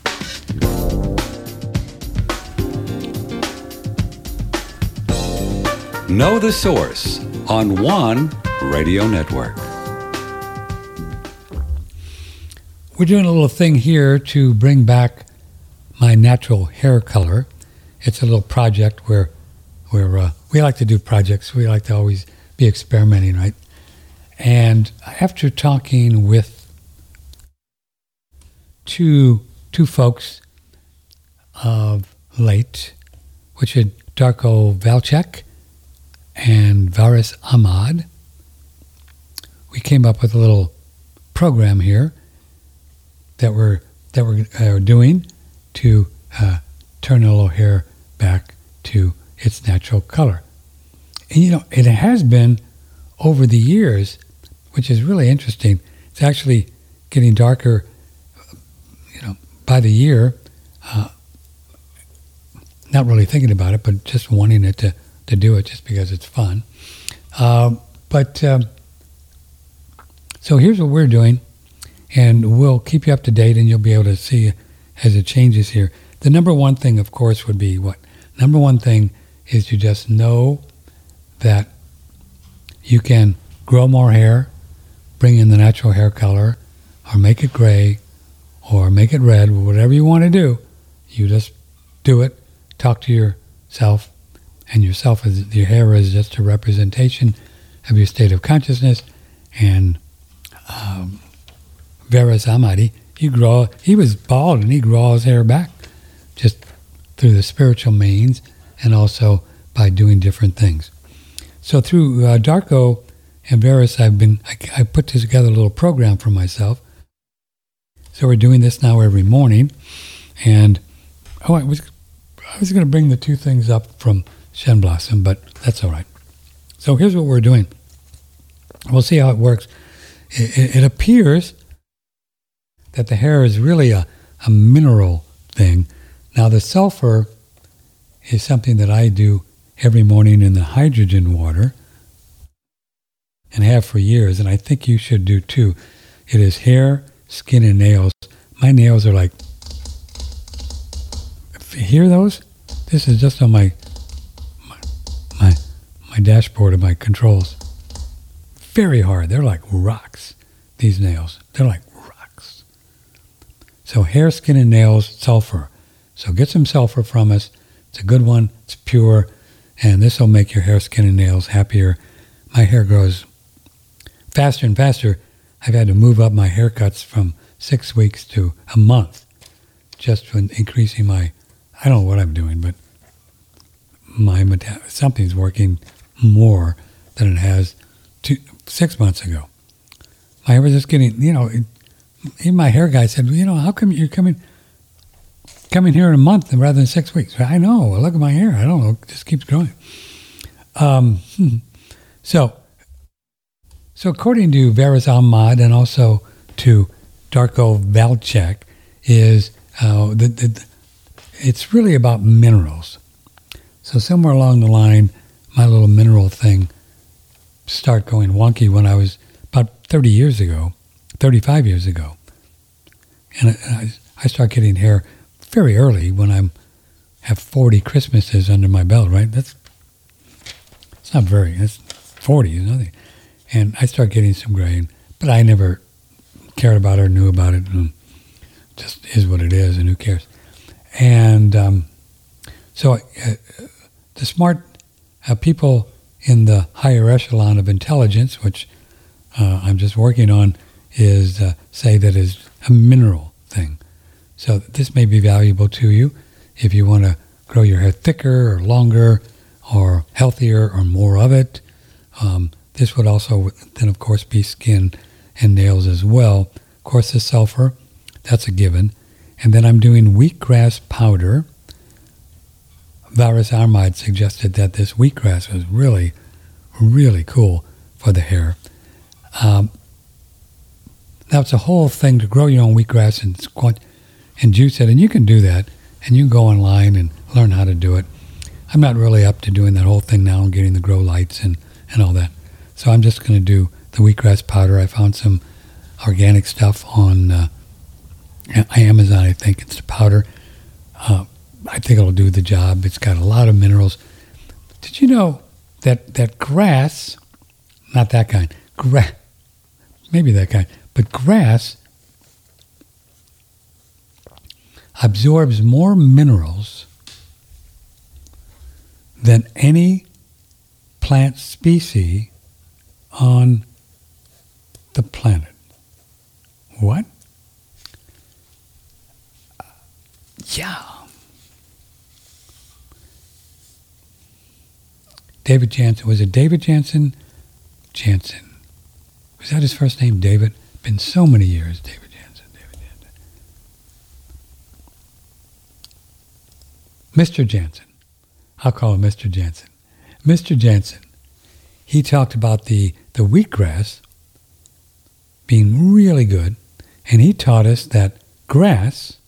Know the source on one Radio Network. We're doing a little thing here to bring back my natural hair color. It's a little project where, where uh, we like to do projects. We like to always be experimenting, right? And after talking with two two folks of late, which are Darko Valchek and Varis Ahmad, we came up with a little program here that we're that we're uh, doing to uh, turn little hair back to its natural color. And you know, it has been over the years, which is really interesting. It's actually getting darker, you know, by the year. Uh, not really thinking about it, but just wanting it to, to do it just because it's fun. Um, But um, so here's what we're doing, and we'll keep you up to date, and you'll be able to see as it changes here. The number one thing, of course, would be what? Number one thing is to just know that you can grow more hair, bring in the natural hair color, or make it gray, or make it red, whatever you want to do. You just do it. Talk to yourself, and yourself is your hair is just a representation of your state of consciousness. And um, Amadi, he grow he was bald and he grew his hair back just through the spiritual means and also by doing different things. So through uh, Darko and Veras, I've been I, I put together a little program for myself. So we're doing this now every morning, and oh, I was I was going to bring the two things up from Shen Blossom, but that's all right. So here's what we're doing. We'll see how it works. It, it, it appears that the hair is really a, a mineral thing. Now the sulfur is something that I do every morning in the hydrogen water and have for years, and I think you should do too. It is hair, skin, and nails. My nails are like, hear those? This is just on my, my, my, dashboard of my controls. Very hard. They're like rocks, these nails. They're like. So hair, skin, and nails, sulfur. So get some sulfur from us. It's a good one. It's pure and this will make your hair, skin, and nails happier. My hair grows faster and faster. I've had to move up my haircuts from six weeks to a month just increasing my, I don't know what I'm doing, but my something's working more than it has two, six months ago. My hair was just getting, you know, it, even my hair guy said, you know, how come you're coming? coming here in a month rather than six weeks. I know. Look at my hair. I don't know. It just keeps growing. Um, <laughs> so, so according to Veras Ahmad and also to Darko Valchek, is uh, the, the, it's really about minerals. So somewhere along the line, my little mineral thing started going wonky when I was about 30 years ago, 35 years ago. And I, I started getting hair very early when I'm have 40 Christmases under my belt, right? That's it's not very. That's 40 is nothing. And I start getting some gray, but I never cared about it or knew about it. And just is what it is, and who cares? And um, so uh, the smart uh, people in the higher echelon of intelligence, which uh, I'm just working on, is uh, say that is a mineral thing. So this may be valuable to you if you want to grow your hair thicker or longer or healthier or more of it. Um, this would also then, of course, be skin and nails as well. Of course, the sulfur, that's a given. And then I'm doing wheatgrass powder. Veras Ahmad suggested that this wheatgrass was really, really cool for the hair. Um, it's a whole thing to grow your own wheatgrass and it's quite and juice it. And you can do that, and you can go online and learn how to do it. I'm not really up to doing that whole thing now and getting the grow lights and, and all that. So I'm just going to do the wheatgrass powder. I found some organic stuff on uh, Amazon, I think. It's the powder. Uh, I think it'll do the job. It's got a lot of minerals. Did you know that, that grass, not that kind, grass, maybe that kind, but grass absorbs more minerals than any plant species on the planet. What? Yeah. David Jansen. Was it David Jansen? Jansen. Was that his first name, David? Been so many years, David. Jansen. David Jansen. Mr. Jansen. I'll call him Mr. Jansen. Mr. Jansen, he talked about the, the wheatgrass being really good, and he taught us that grass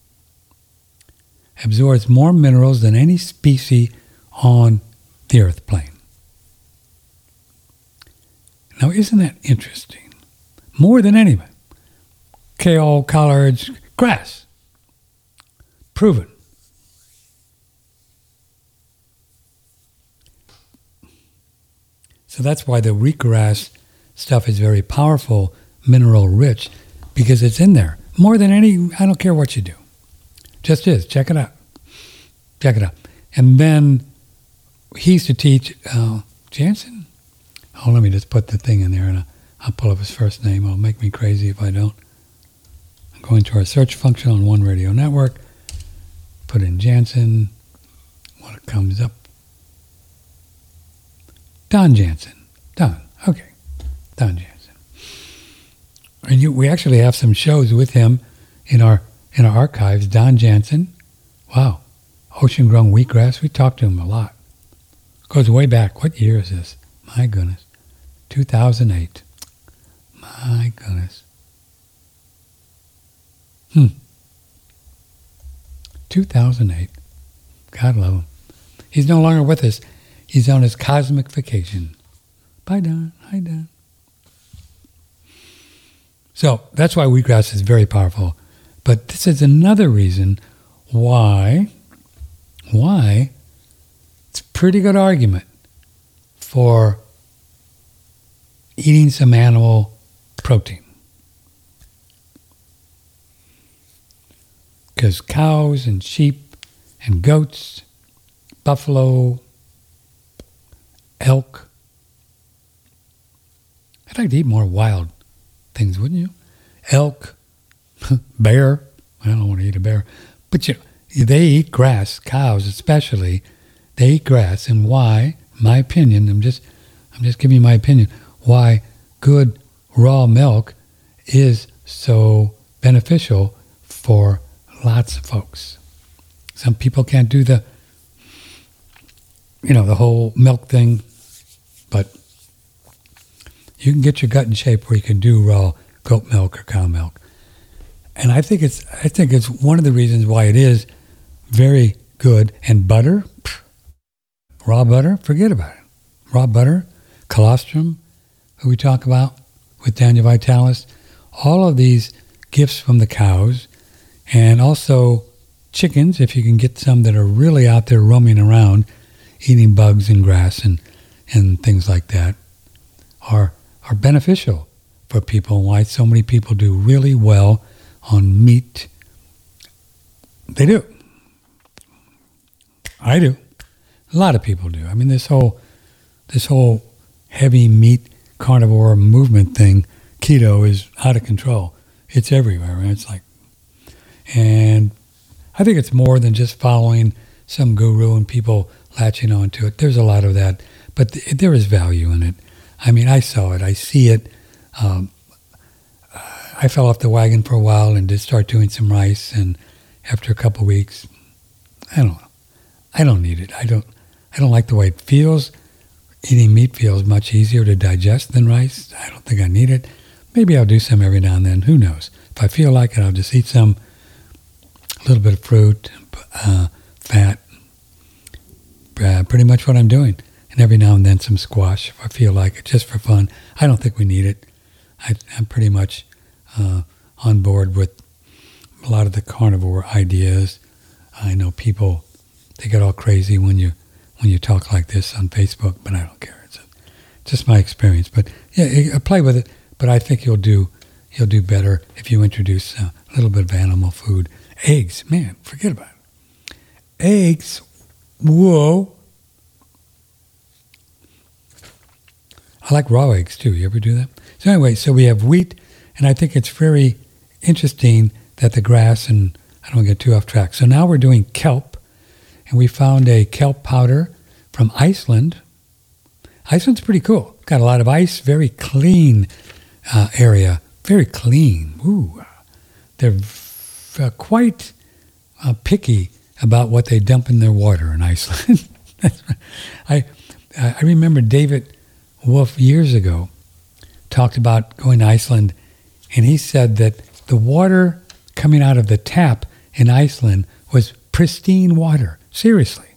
absorbs more minerals than any species on the earth plane. Now, isn't that interesting? More than anyone. kale, collards, grass. Proven. So that's why the wheatgrass stuff is very powerful, mineral rich, because it's in there. More than any, I don't care what you do. Just is. Check it out. Check it out. And then he used to teach, uh, Jansen? Oh, let me just put the thing in there and I'll, pull up his first name. It'll make me crazy if I don't. I'm going to our search function on One Radio Network, put in Jansen, what comes up. Don Jansen. Don. Okay. Don Jansen. And you, we actually have some shows with him in our in our archives. Don Jansen. Wow. Ocean grown wheatgrass. We talked to him a lot. Goes way back. What year is this? My goodness. 2008. My goodness. Hmm. 2008. God love him. He's no longer with us. He's on his cosmic vacation. Bye, Don. Hi, Don. So that's why wheatgrass is very powerful. But this is another reason why, why it's a pretty good argument for eating some animal protein. Because cows and sheep and goats, buffalo, elk, I'd like to eat more wild things, wouldn't you? Elk, <laughs> bear. I don't want to eat a bear, but you they eat grass. Cows, especially, they eat grass. And why? My opinion. I'm just, I'm just giving you my opinion. Why good raw milk is so beneficial for lots of folks. Some people can't do the, you know, the whole milk thing, but you can get your gut in shape where you can do raw goat milk or cow milk. And I think it's I think it's one of the reasons why it is very good. And butter, raw butter, forget about it. Raw butter, colostrum, who we talk about with Daniel Vitalis, all of these gifts from the cows, and also chickens, if you can get some that are really out there roaming around, eating bugs and grass and, and things like that, are are beneficial for people and why so many people do really well on meat. They do. I do. A lot of people do. I mean, this whole this whole heavy meat carnivore movement thing, keto, is out of control. It's everywhere. Right? It's like, and I think it's more than just following some guru and people latching onto it. There's a lot of that, but th- there is value in it. I mean, I saw it. I see it. Um, I fell off the wagon for a while and did start doing some rice. And after a couple weeks, I don't know. I don't need it. I don't. I don't like the way it feels. Eating meat feels much easier to digest than rice. I don't think I need it. Maybe I'll do some every now and then. Who knows? If I feel like it, I'll just eat some. A little bit of fruit, uh, fat. Uh, pretty much what I'm doing and every now and then some squash if I feel like it, just for fun. I don't think we need it. I, am pretty much uh, on board with a lot of the carnivore ideas. I know people they get all crazy when you when you talk like this on Facebook, but I don't care. It's just my experience. But yeah, uh, play with it. But I think you'll do you'll do better if you introduce uh, a little bit of animal food. Eggs, man, forget about it. Eggs, whoa, I like raw eggs too. You ever do that? So anyway, so we have wheat, and I think it's very interesting that the grass and I don't get too off track. So now we're doing kelp, and we found a kelp powder from Iceland. Iceland's pretty cool. Got a lot of ice, very clean uh, area, very clean. Ooh, they're uh, quite uh, picky about what they dump in their water in Iceland. <laughs> I I remember David Wolfe years ago talked about going to Iceland, and he said that the water coming out of the tap in Iceland was pristine water. Seriously.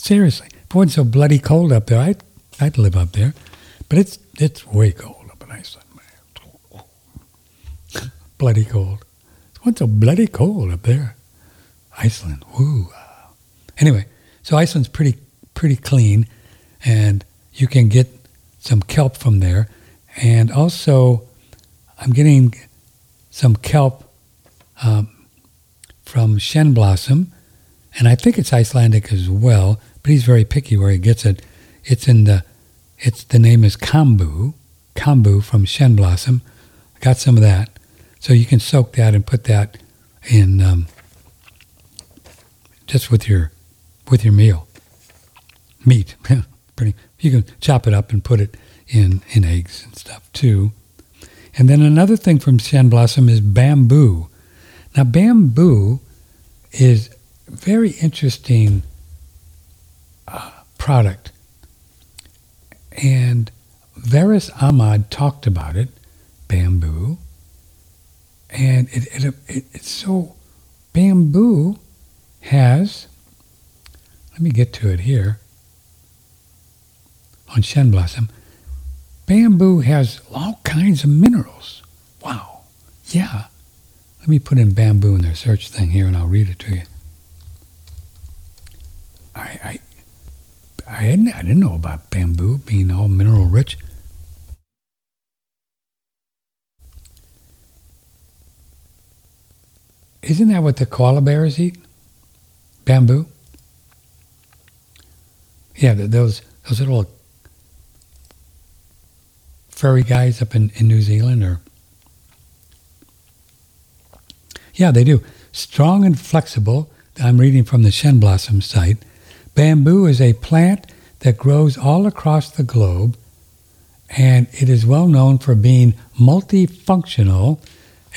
Seriously. If it wasn't so bloody cold up there, I'd, I'd live up there. But it's It's way cold up in Iceland, man. bloody cold. What's so bloody cold up there? Iceland. Woo. Anyway, so Iceland's pretty pretty clean, and you can get some kelp from there, and also I'm getting some kelp um, from Shen Blossom, and I think it's Icelandic as well. But he's very picky where he gets it. It's in the it's the name is Kombu, Kombu from Shen Blossom. I got some of that, so you can soak that and put that in um, just with your with your meal meat. <laughs> Pretty, you can chop it up and put it in in eggs and stuff too. And then another thing from Shen Blossom is bamboo. Now bamboo is very interesting product, and Veris Ahmad talked about it, bamboo, and it, it, it it's so bamboo has. Let me get to it here on Shen Blossom, bamboo has all kinds of minerals. Wow. Yeah. Let me put in bamboo in their search thing here and I'll read it to you. I, I, I, hadn't, I didn't know about bamboo being all mineral rich. Isn't that what the koala bears eat? Bamboo? Yeah, those those little furry guys up in, in New Zealand or yeah, they do. Strong and flexible. I'm reading from the Shen Blossom site. Bamboo is a plant that grows all across the globe, and it is well known for being multifunctional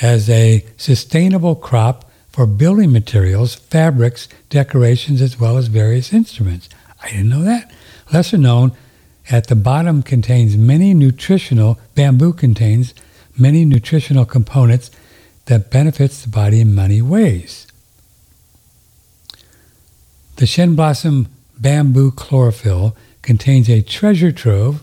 as a sustainable crop for building materials, fabrics, decorations, as well as various instruments. I didn't know that. Lesser known, at the bottom contains many nutritional, bamboo contains many nutritional components that benefits the body in many ways. The Shen Blossom bamboo chlorophyll contains a treasure trove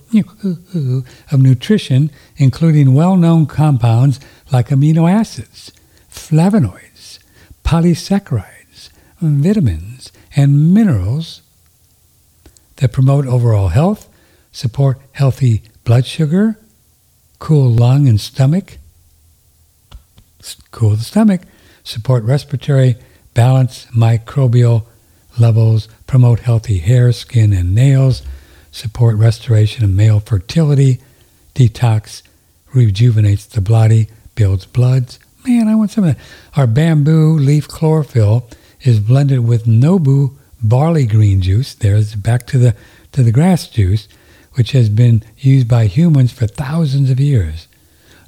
of nutrition, including well known compounds like amino acids, flavonoids, polysaccharides, vitamins, and minerals that promote overall health support healthy blood sugar, cool lung and stomach, cool the stomach, support respiratory balance, microbial levels, promote healthy hair, skin, and nails, support restoration of male fertility, detox, rejuvenates the body, builds bloods. Man, I want some of that. Our bamboo leaf chlorophyll is blended with Nobu barley green juice. There's back to the to the grass juice which has been used by humans for thousands of years.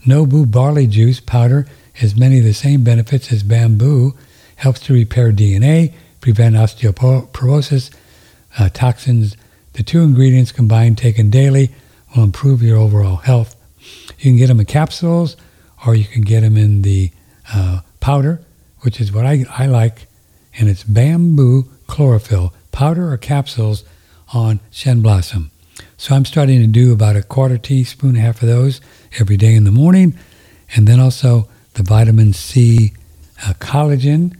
Nobu barley juice powder has many of the same benefits as bamboo, helps to repair DNA, prevent osteoporosis, uh, toxins. The two ingredients combined taken daily will improve your overall health. You can get them in capsules or you can get them in the uh, powder, which is what I, I like, and it's bamboo chlorophyll, powder or capsules on Shen Blossom. So I'm starting to do about a quarter teaspoon, half of those every day in the morning. And then also the vitamin C uh, collagen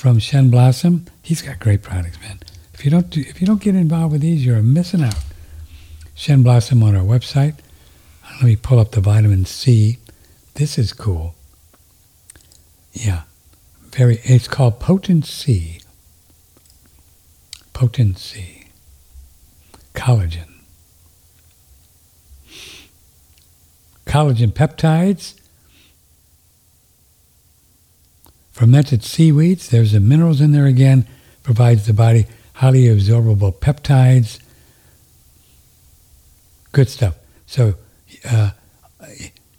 from Shen Blossom. He's got great products, man. If you don't do, if you don't get involved with these, you're missing out. Shen Blossom on our website. Let me pull up the vitamin C. This is cool. Yeah, very. It's called potency. Potency. Collagen. collagen peptides, fermented seaweeds. There's the minerals in there again. Provides the body highly absorbable peptides. Good stuff. So uh,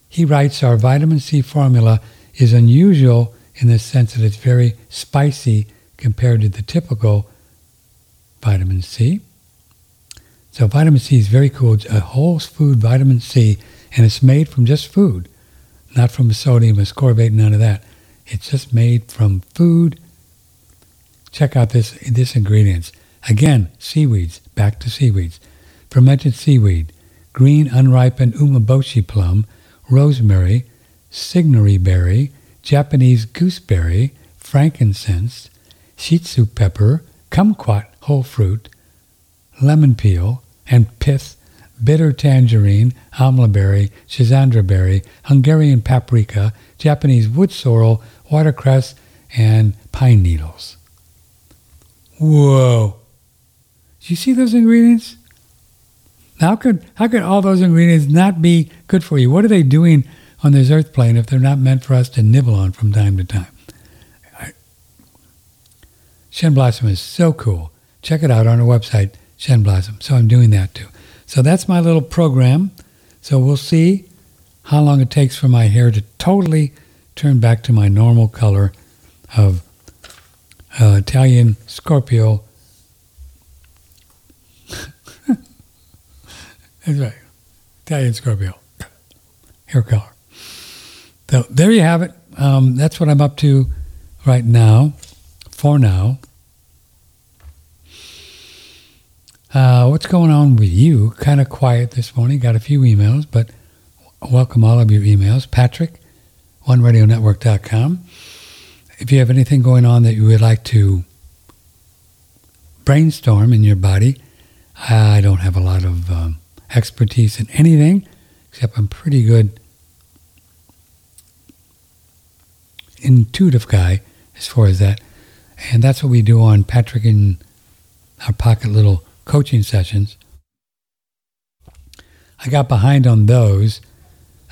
he writes our vitamin C formula is unusual in the sense that it's very spicy compared to the typical vitamin C. So vitamin C is very cool. It's a whole food vitamin C and it's made from just food, not from sodium, ascorbate, none of that. It's just made from food. Check out this, this ingredients. Again, seaweeds, back to seaweeds. Fermented seaweed, green unripened umeboshi plum, rosemary, signory berry, Japanese gooseberry, frankincense, shitsu pepper, kumquat whole fruit, lemon peel, and pith, bitter tangerine, amla berry, berry, Hungarian paprika, Japanese wood sorrel, watercress, and pine needles. Whoa. Do you see those ingredients? How could, how could all those ingredients not be good for you? What are they doing on this earth plane if they're not meant for us to nibble on from time to time? Shen Blossom is so cool. Check it out on our website, Shen Blossom. So I'm doing that too. So that's my little program. So we'll see how long it takes for my hair to totally turn back to my normal color of uh, Italian Scorpio. <laughs> That's right. Italian Scorpio. Hair color. So there you have it. Um, that's what I'm up to right now, for now. Uh, what's going on with you? Kind of quiet this morning. Got a few emails, but welcome all of your emails. Patrick, oneradionetwork.com. If you have anything going on that you would like to brainstorm in your body, I don't have a lot of um, expertise in anything, except I'm pretty good intuitive guy as far as that. And that's what we do on Patrick and our pocket little coaching sessions. I got behind on those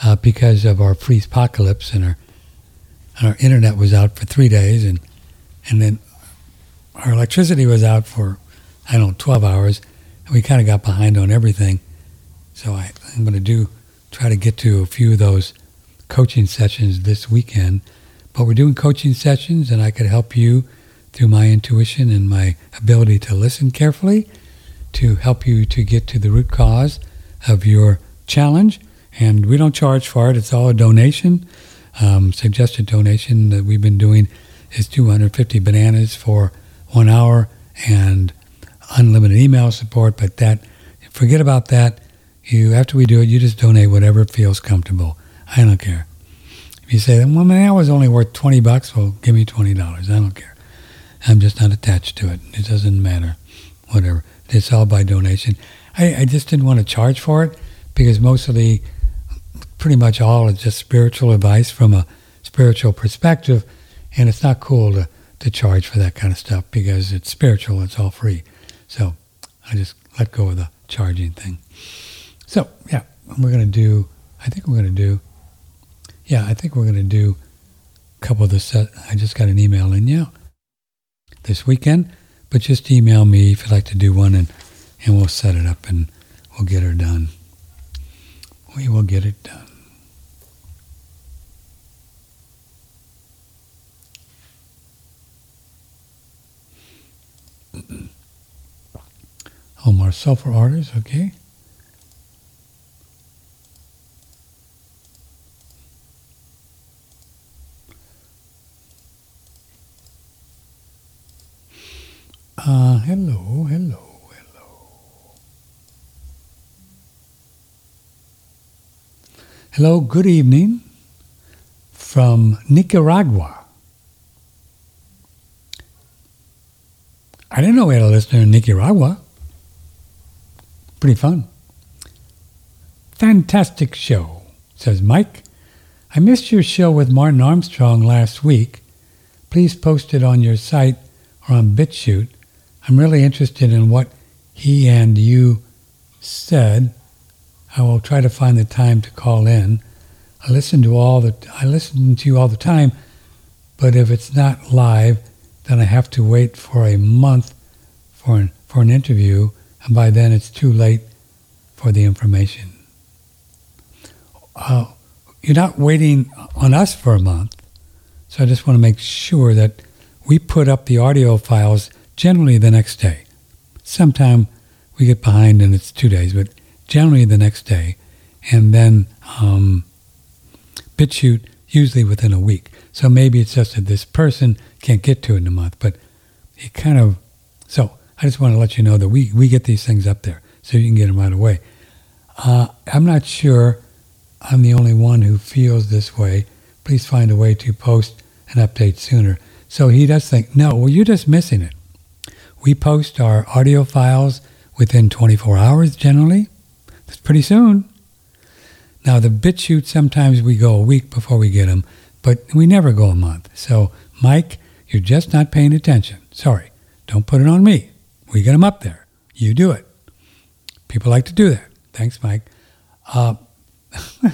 uh, because of our freeze apocalypse and our and our internet was out for three days and and then our electricity was out for I don't know twelve hours and we kind of got behind on everything. So I, I'm going to do try to get to a few of those coaching sessions this weekend. But we're doing coaching sessions and I could help you through my intuition and my ability to listen carefully to help you to get to the root cause of your challenge. And we don't charge for it, it's all a donation. Um, suggested donation that we've been doing is 250 bananas for one hour and unlimited email support. But that, forget about that. You after we do it, you just donate whatever feels comfortable. I don't care. If you say, well, that was only worth 20 bucks, well, give me $20. I don't care. I'm just not attached to it. It doesn't matter. Whatever. It's all by donation. I, I just didn't want to charge for it because mostly, pretty much all is just spiritual advice from a spiritual perspective. And it's not cool to, to charge for that kind of stuff because it's spiritual, it's all free. So I just let go of the charging thing. So, yeah, we're going to do, I think we're going to do, yeah, I think we're going to do a couple of the set. I just got an email in, yeah, this weekend. But just email me if you'd like to do one and, and we'll set it up and we'll get her done. We will get it done. Omar Sulfur Orders, okay. Uh, hello, hello, hello. Hello, good evening from Nicaragua. I didn't know we had a listener in Nicaragua. Pretty fun. Fantastic show, says Mike. I missed your show with Martin Armstrong last week. Please post it on your site or on BitChute. I'm really interested in what he and you said. I will try to find the time to call in. I listen to all the I listen to you all the time, but if it's not live, then I have to wait for a month for an, for an interview, and by then it's too late for the information. Uh, you're not waiting on us for a month, so I just want to make sure that we put up the audio files generally the next day. Sometime we get behind and it's two days, but generally the next day. And then um, BitChute usually within a week. So maybe it's just that this person can't get to it in a month, but it kind of. So I just want to let you know that we, we get these things up there so you can get them right away. Uh, I'm not sure I'm the only one who feels this way. Please find a way to post an update sooner. So he does think, no, well, you're just missing it. We post our audio files within 24 hours generally. That's pretty soon. Now, the bit BitChute, sometimes we go a week before we get them, but we never go a month. So, Mike, you're just not paying attention. Sorry. Don't put it on me. We get them up there. You do it. People like to do that. Thanks, Mike. Uh, <laughs>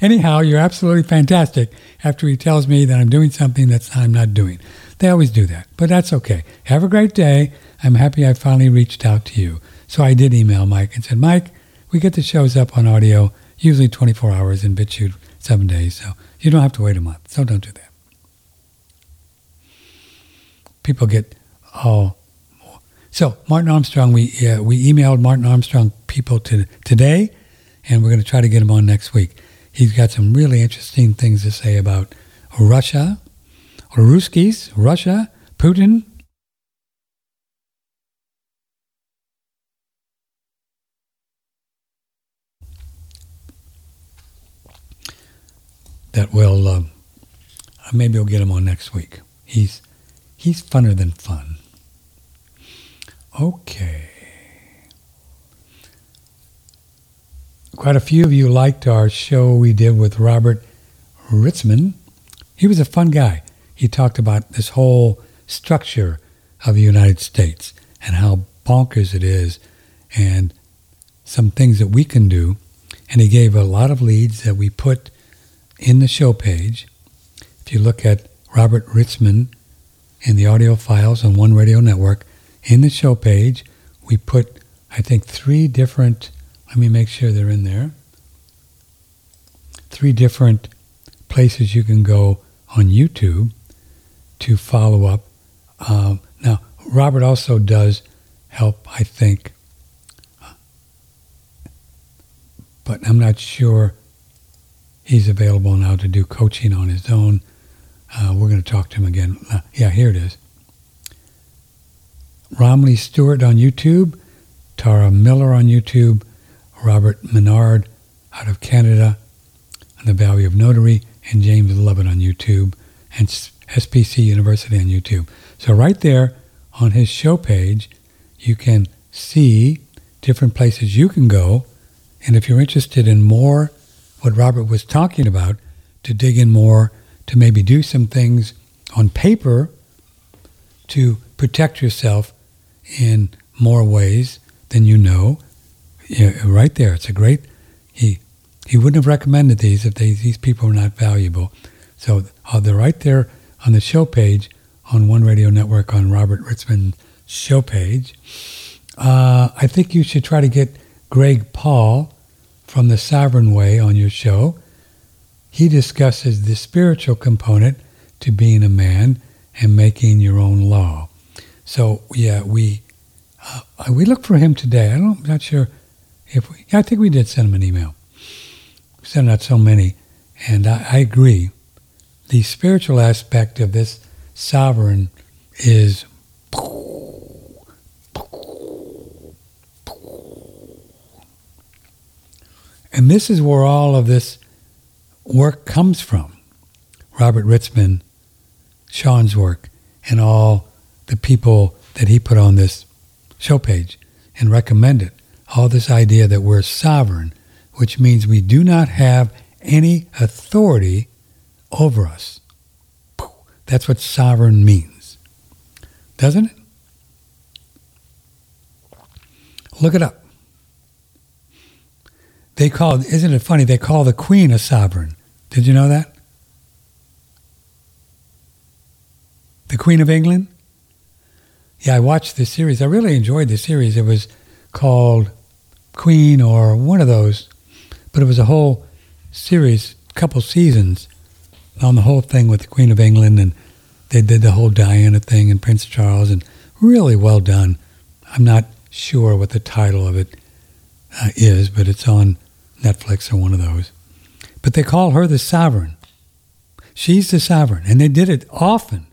anyhow, you're absolutely fantastic after he tells me that I'm doing something that I'm not doing. They always do that, but that's okay. Have a great day. I'm happy I finally reached out to you. So I did email Mike and said, Mike, we get the shows up on audio usually 24 hours in BitChute seven days, so you don't have to wait a month. So don't do that. People get all. So Martin Armstrong, we uh, we emailed Martin Armstrong people to today, and we're going to try to get him on next week. He's got some really interesting things to say about Russia, Ruskies, Russia, Putin, that will uh, maybe we'll get him on next week. He's he's funner than fun. Okay. Quite a few of you liked our show we did with Robert Ritzman. He was a fun guy. He talked about this whole structure of the United States and how bonkers it is and some things that we can do. And he gave a lot of leads that we put in the show page, if you look at Robert Ritzman in the audio files on One Radio Network, in the show page, we put, I think, three different, let me make sure they're in there, three different places you can go on YouTube to follow up. Um, now, Robert also does help, I think, but I'm not sure he's available now to do coaching on his own. Uh, we're going to talk to him again. Uh, yeah, here it is. Romley Stewart on YouTube, Tara Miller on YouTube, Robert Menard out of Canada the Valley of Notary, and James Lovett on YouTube, and SPC University on YouTube. So right there on his show page, you can see different places you can go. And if you're interested in more what Robert was talking about to dig in more, to maybe do some things on paper to protect yourself in more ways than you know. Yeah, right there, it's a great. He he wouldn't have recommended these if they, these people were not valuable. So uh, they're right there on the show page on One Radio Network on Robert Ritzman's show page. Uh, I think you should try to get Greg Paul from the Sovereign Way on your show. He discusses the spiritual component to being a man and making your own law. So yeah, we uh, we look for him today. I don't, I'm not sure if we. I think we did send him an email. We sent out so many, and I, I agree. The spiritual aspect of this sovereign is And this is where all of this work comes from. Robert Ritzman, Sean's work, and all the people that he put on this show page and recommended. All this idea that we're sovereign, which means we do not have any authority over us. That's what sovereign means. Doesn't it? Look it up. They call, isn't it funny? They call the queen a sovereign. Did you know that? The Queen of England? Yeah, I watched this series. I really enjoyed the series. It was called Queen or one of those, but it was a whole series, couple seasons on the whole thing with the Queen of England, and they did the whole Diana thing and Prince Charles, and really well done. I'm not sure what the title of it uh, is, but it's on Netflix or one of those. But they call her the sovereign. She's the sovereign. And they did it often.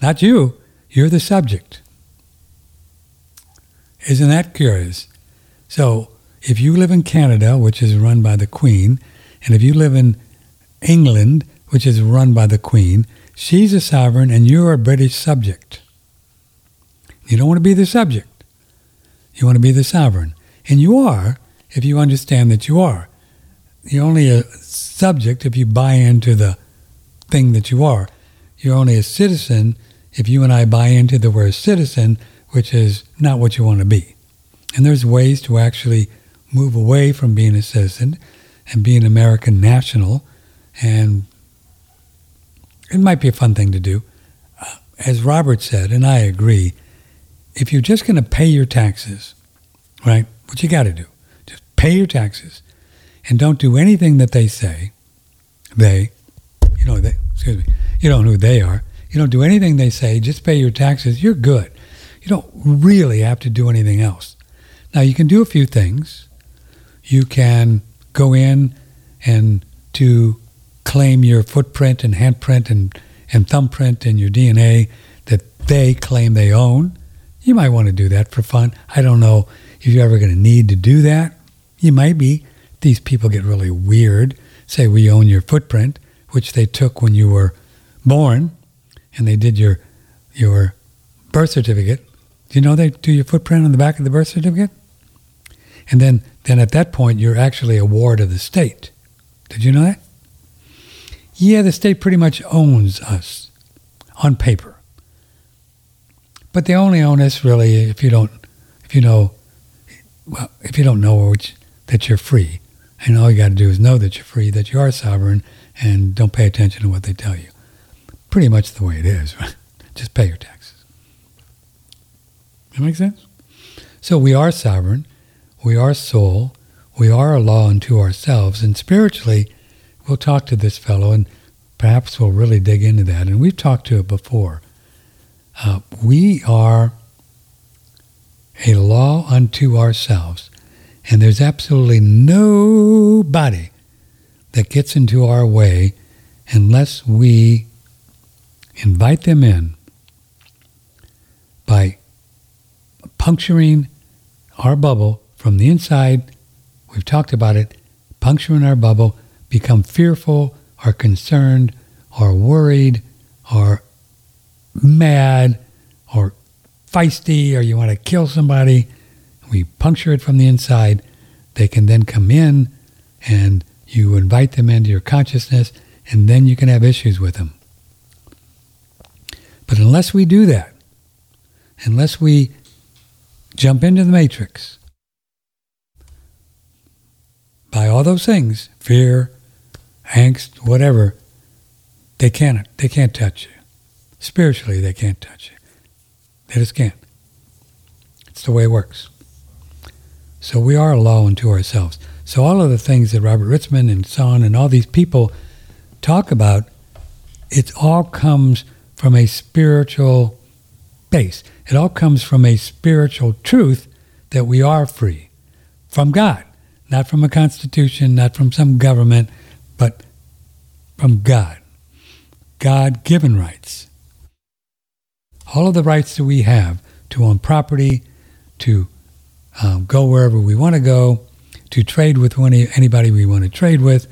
Not you. You're the subject. Isn't that curious? So if you live in Canada, which is run by the Queen, and if you live in England, which is run by the Queen, she's a sovereign and you're a British subject. You don't want to be the subject. You want to be the sovereign. And you are if you understand that you are. You're only a subject if you buy into the thing that you are. You're only a citizen if you and I buy into the we're citizen, which is not what you want to be. And there's ways to actually move away from being a citizen and being an American national. And it might be a fun thing to do. Uh, as Robert said, and I agree, if you're just going to pay your taxes, right, what you got to do, just pay your taxes and don't do anything that they say, they, you know, they, excuse me, you don't know who they are. You don't do anything they say, just pay your taxes, you're good. You don't really have to do anything else. Now, you can do a few things. You can go in and to claim your footprint and handprint and, and thumbprint and your DNA that they claim they own. You might want to do that for fun. I don't know if you're ever going to need to do that. You might be. These people get really weird. Say we own your footprint, which they took when you were born, and they did your your birth certificate. Do you know they do your footprint on the back of the birth certificate? And then, then at that point, you're actually a ward of the state. Did you know that? Yeah, the state pretty much owns us on paper. But they only own us really if you don't, if you know, well, if you don't know which, that you're free. And all you got to do is know that you're free, that you are sovereign, and don't pay attention to what they tell you. Pretty much the way it is. <laughs> Just pay your taxes. That makes sense? So we are sovereign. We are soul. We are a law unto ourselves. And spiritually, we'll talk to this fellow and perhaps we'll really dig into that. And we've talked to it before. Uh, we are a law unto ourselves. And there's absolutely nobody that gets into our way unless we invite them in by puncturing our bubble from the inside, we've talked about it, puncturing our bubble, become fearful are concerned are worried are mad or feisty or you want to kill somebody. We puncture it from the inside. They can then come in and you invite them into your consciousness and then you can have issues with them. But unless we do that, unless we jump into the matrix, by all those things, fear, angst, whatever, they can't they can't touch you. Spiritually they can't touch you. They just can't. It's the way it works. So we are a law unto ourselves. So all of the things that Robert Ritzman and Son and all these people talk about, it all comes from a spiritual base. It all comes from a spiritual truth that we are free from God not from a constitution, not from some government, but from God. God given rights. All of the rights that we have to own property, to um, go wherever we want to go, to trade with any, anybody we want to trade with,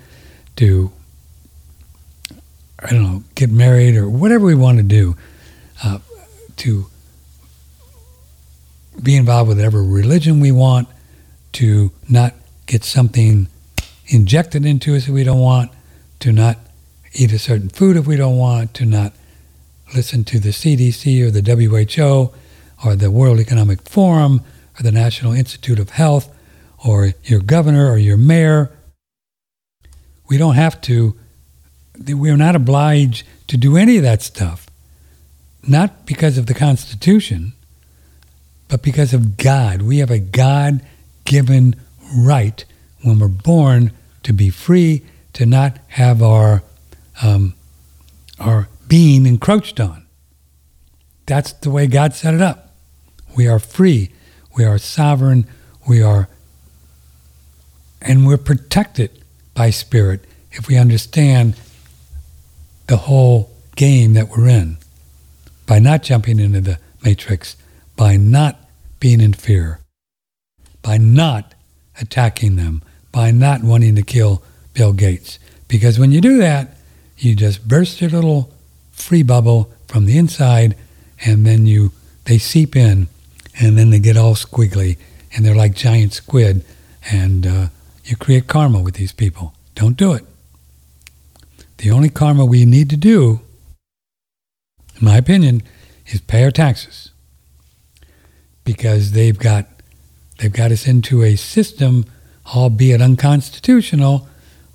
to, I don't know, get married or whatever we want to do, uh, to be involved with whatever religion we want, to not get something injected into us that we don't want, to not eat a certain food if we don't want, to not listen to the CDC or the WHO or the World Economic Forum or the National Institute of Health or your governor or your mayor. We don't have to, we're not obliged to do any of that stuff. Not because of the Constitution, but because of God. We have a God given right when we're born to be free, to not have our um, our being encroached on. That's the way God set it up. We are free. We are sovereign. We are, and we're protected by spirit if we understand the whole game that we're in by not jumping into the matrix, by not being in fear, by not attacking them, by not wanting to kill Bill Gates. Because when you do that, you just burst your little free bubble from the inside, and then you they seep in, and then they get all squiggly, and they're like giant squid, and uh, you create karma with these people. Don't do it. The only karma we need to do, in my opinion, is pay our taxes, because they've got they've got us into a system, albeit unconstitutional,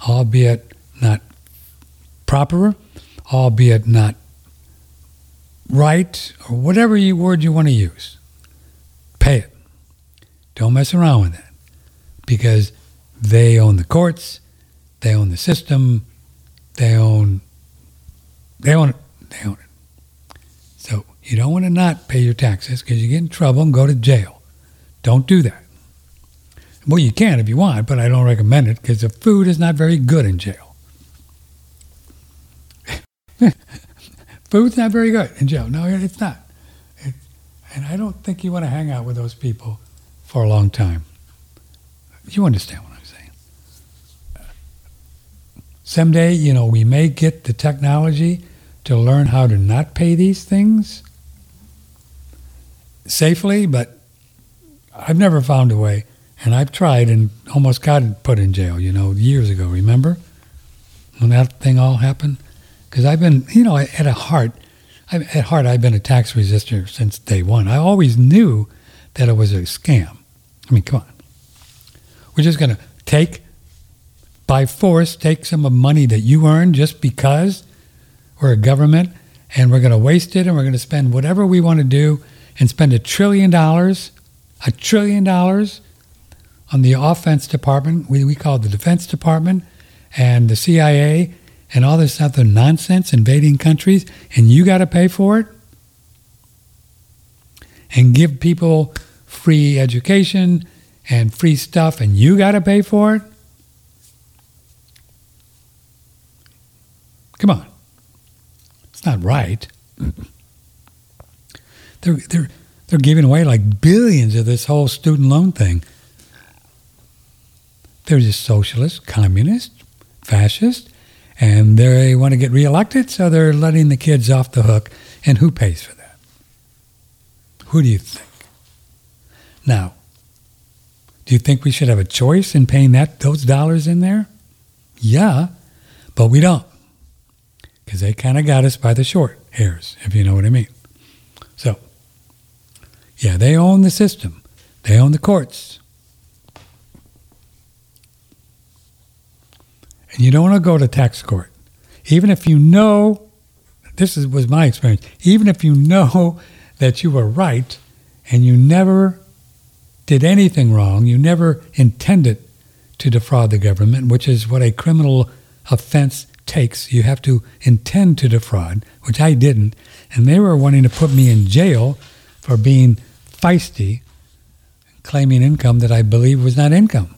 albeit not proper, albeit not right, or whatever word you want to use. Pay it. Don't mess around with that. Because they own the courts, they own the system, they own they own it. They own it. So you don't want to not pay your taxes because you get in trouble and go to jail. Don't do that. Well, you can if you want, but I don't recommend it because the food is not very good in jail. <laughs> Food's not very good in jail. No, it's not. And I don't think you want to hang out with those people for a long time. You understand what I'm saying? Someday, you know, we may get the technology to learn how to not pay these things safely, but I've never found a way. And I've tried and almost got put in jail, you know, years ago, remember? When that thing all happened? because I've been, you know, at a heart, at heart, I've been a tax resistor since day one. I always knew that it was a scam. I mean, come on. We're just going to take, by force, take some of money that you earn just because we're a government and we're going to waste it and we're going to spend whatever we want to do and spend a trillion dollars, a trillion dollars on the offense department, we, we call it the defense department, and the CIA and all this other nonsense invading countries, and you got to pay for it? And give people free education and free stuff, and you got to pay for it? Come on. It's not right. <laughs> they're, they're, they're giving away like billions of this whole student loan thing. They're just socialist, communist, fascist, and they want to get reelected, so they're letting the kids off the hook. And who pays for that? Who do you think? Now, do you think we should have a choice in paying that those dollars in there? Yeah, but we don't, because they kind of got us by the short hairs, if you know what I mean. So, yeah, they own the system. They own the courts. And you don't want to go to tax court, even if you know, this is, was my experience, even if you know <laughs> that you were right and you never did anything wrong, you never intended to defraud the government, which is what a criminal offense takes. You have to intend to defraud, which I didn't. And they were wanting to put me in jail for being feisty, claiming income that I believe was not income.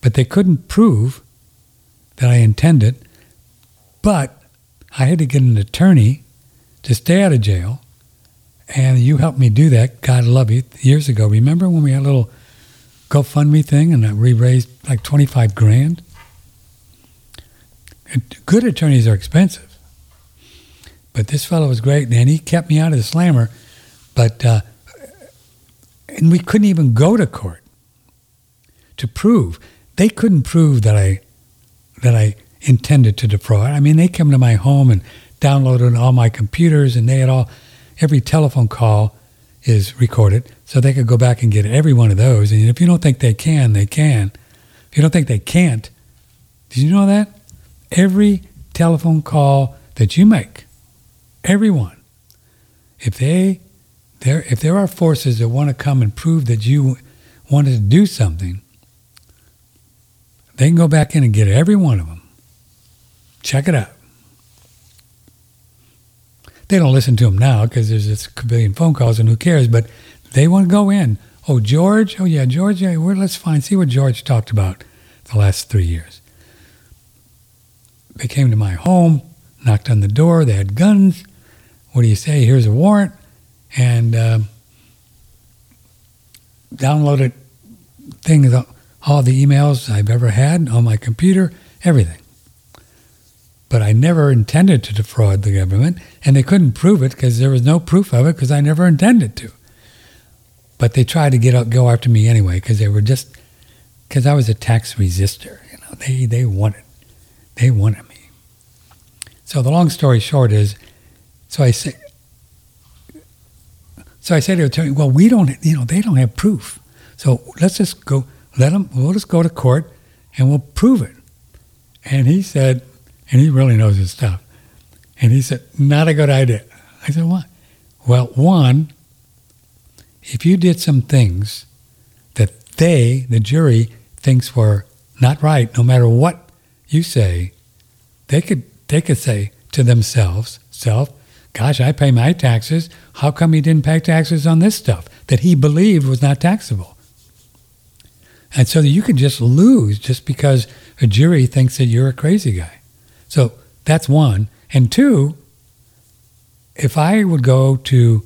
But they couldn't prove that I intended, but I had to get an attorney to stay out of jail. And you helped me do that. God love you. Years ago, remember when we had a little GoFundMe thing and we raised like 25 grand? Good attorneys are expensive. But this fellow was great, and he kept me out of the slammer. But, uh, and we couldn't even go to court to prove. They couldn't prove that I that I intended to defraud. I mean, they come to my home and downloaded all my computers, and they had all every telephone call is recorded, so they could go back and get every one of those. And if you don't think they can, they can. If you don't think they can't, did you know that every telephone call that you make, everyone, if they there if there are forces that want to come and prove that you wanted to do something, they can go back in and get every one of them. Check it out. They don't listen to them now because there's this billion phone calls and who cares, but they want to go in. Oh, George? Oh, yeah, George. Yeah, let's find, see what George talked about the last three years. They came to my home, knocked on the door. They had guns. What do you say? Here's a warrant. And uh, downloaded things, all the emails I've ever had on my computer, everything. But I never intended to defraud the government, and they couldn't prove it because there was no proof of it because I never intended to. But they tried to get out, go after me anyway because they were just because I was a tax resistor. You know, they they wanted they wanted me. So the long story short is, so I say, so I said to the well, we don't, you know, they don't have proof. So let's just go, let them, we'll just go to court and we'll prove it. And he said, and he really knows his stuff. And he said, not a good idea. I said, what? Well, one, if you did some things that they, the jury, thinks were not right, no matter what you say, they could they could say to themselves, self, gosh, I pay my taxes. How come he didn't pay taxes on this stuff that he believed was not taxable? And so you can just lose just because a jury thinks that you're a crazy guy. So that's one. And two, if I would go to,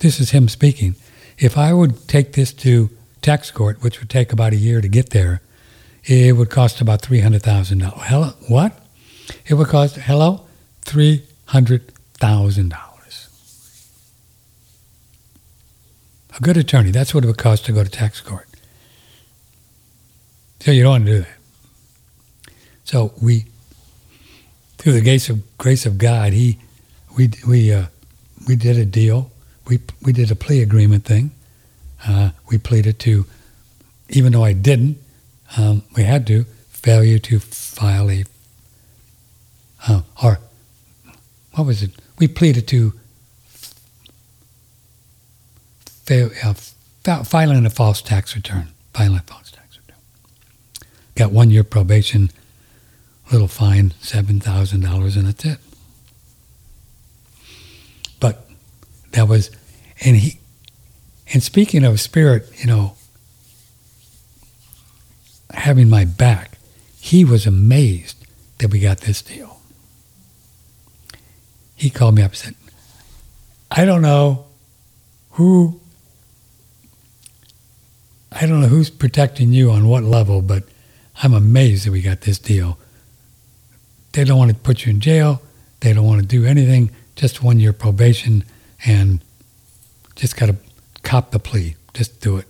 this is him speaking, if I would take this to tax court, which would take about a year to get there, it would cost about $300,000. Hello, what? It would cost, hello, $300,000. A good attorney, that's what it would cost to go to tax court. So you don't want to do that. So we, through the grace of grace of God, he, we we uh, we did a deal. We we did a plea agreement thing. Uh, we pleaded to, even though I didn't, um, we had to failure to file a uh, or what was it? We pleaded to fail, uh, filing a false tax return, filing a false. Got one year probation, little fine, seven thousand dollars, and that's it. But that was, and he, and speaking of spirit, you know, having my back, he was amazed that we got this deal he called me up and said, I don't know who, I don't know who's protecting you on what level, but I'm amazed that we got this deal. They don't want to put you in jail. They don't want to do anything, just one year probation, and just got to cop the plea. Just do it.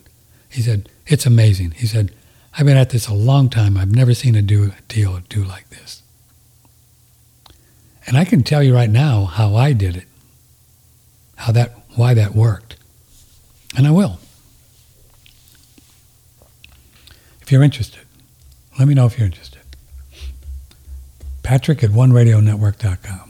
He said, It's amazing. He said, I've been at this a long time. I've never seen a, a deal do like this. And I can tell you right now how I did it, how that, why that worked. And I will. If you're interested, let me know if you're interested. Patrick at oneradionetwork.com.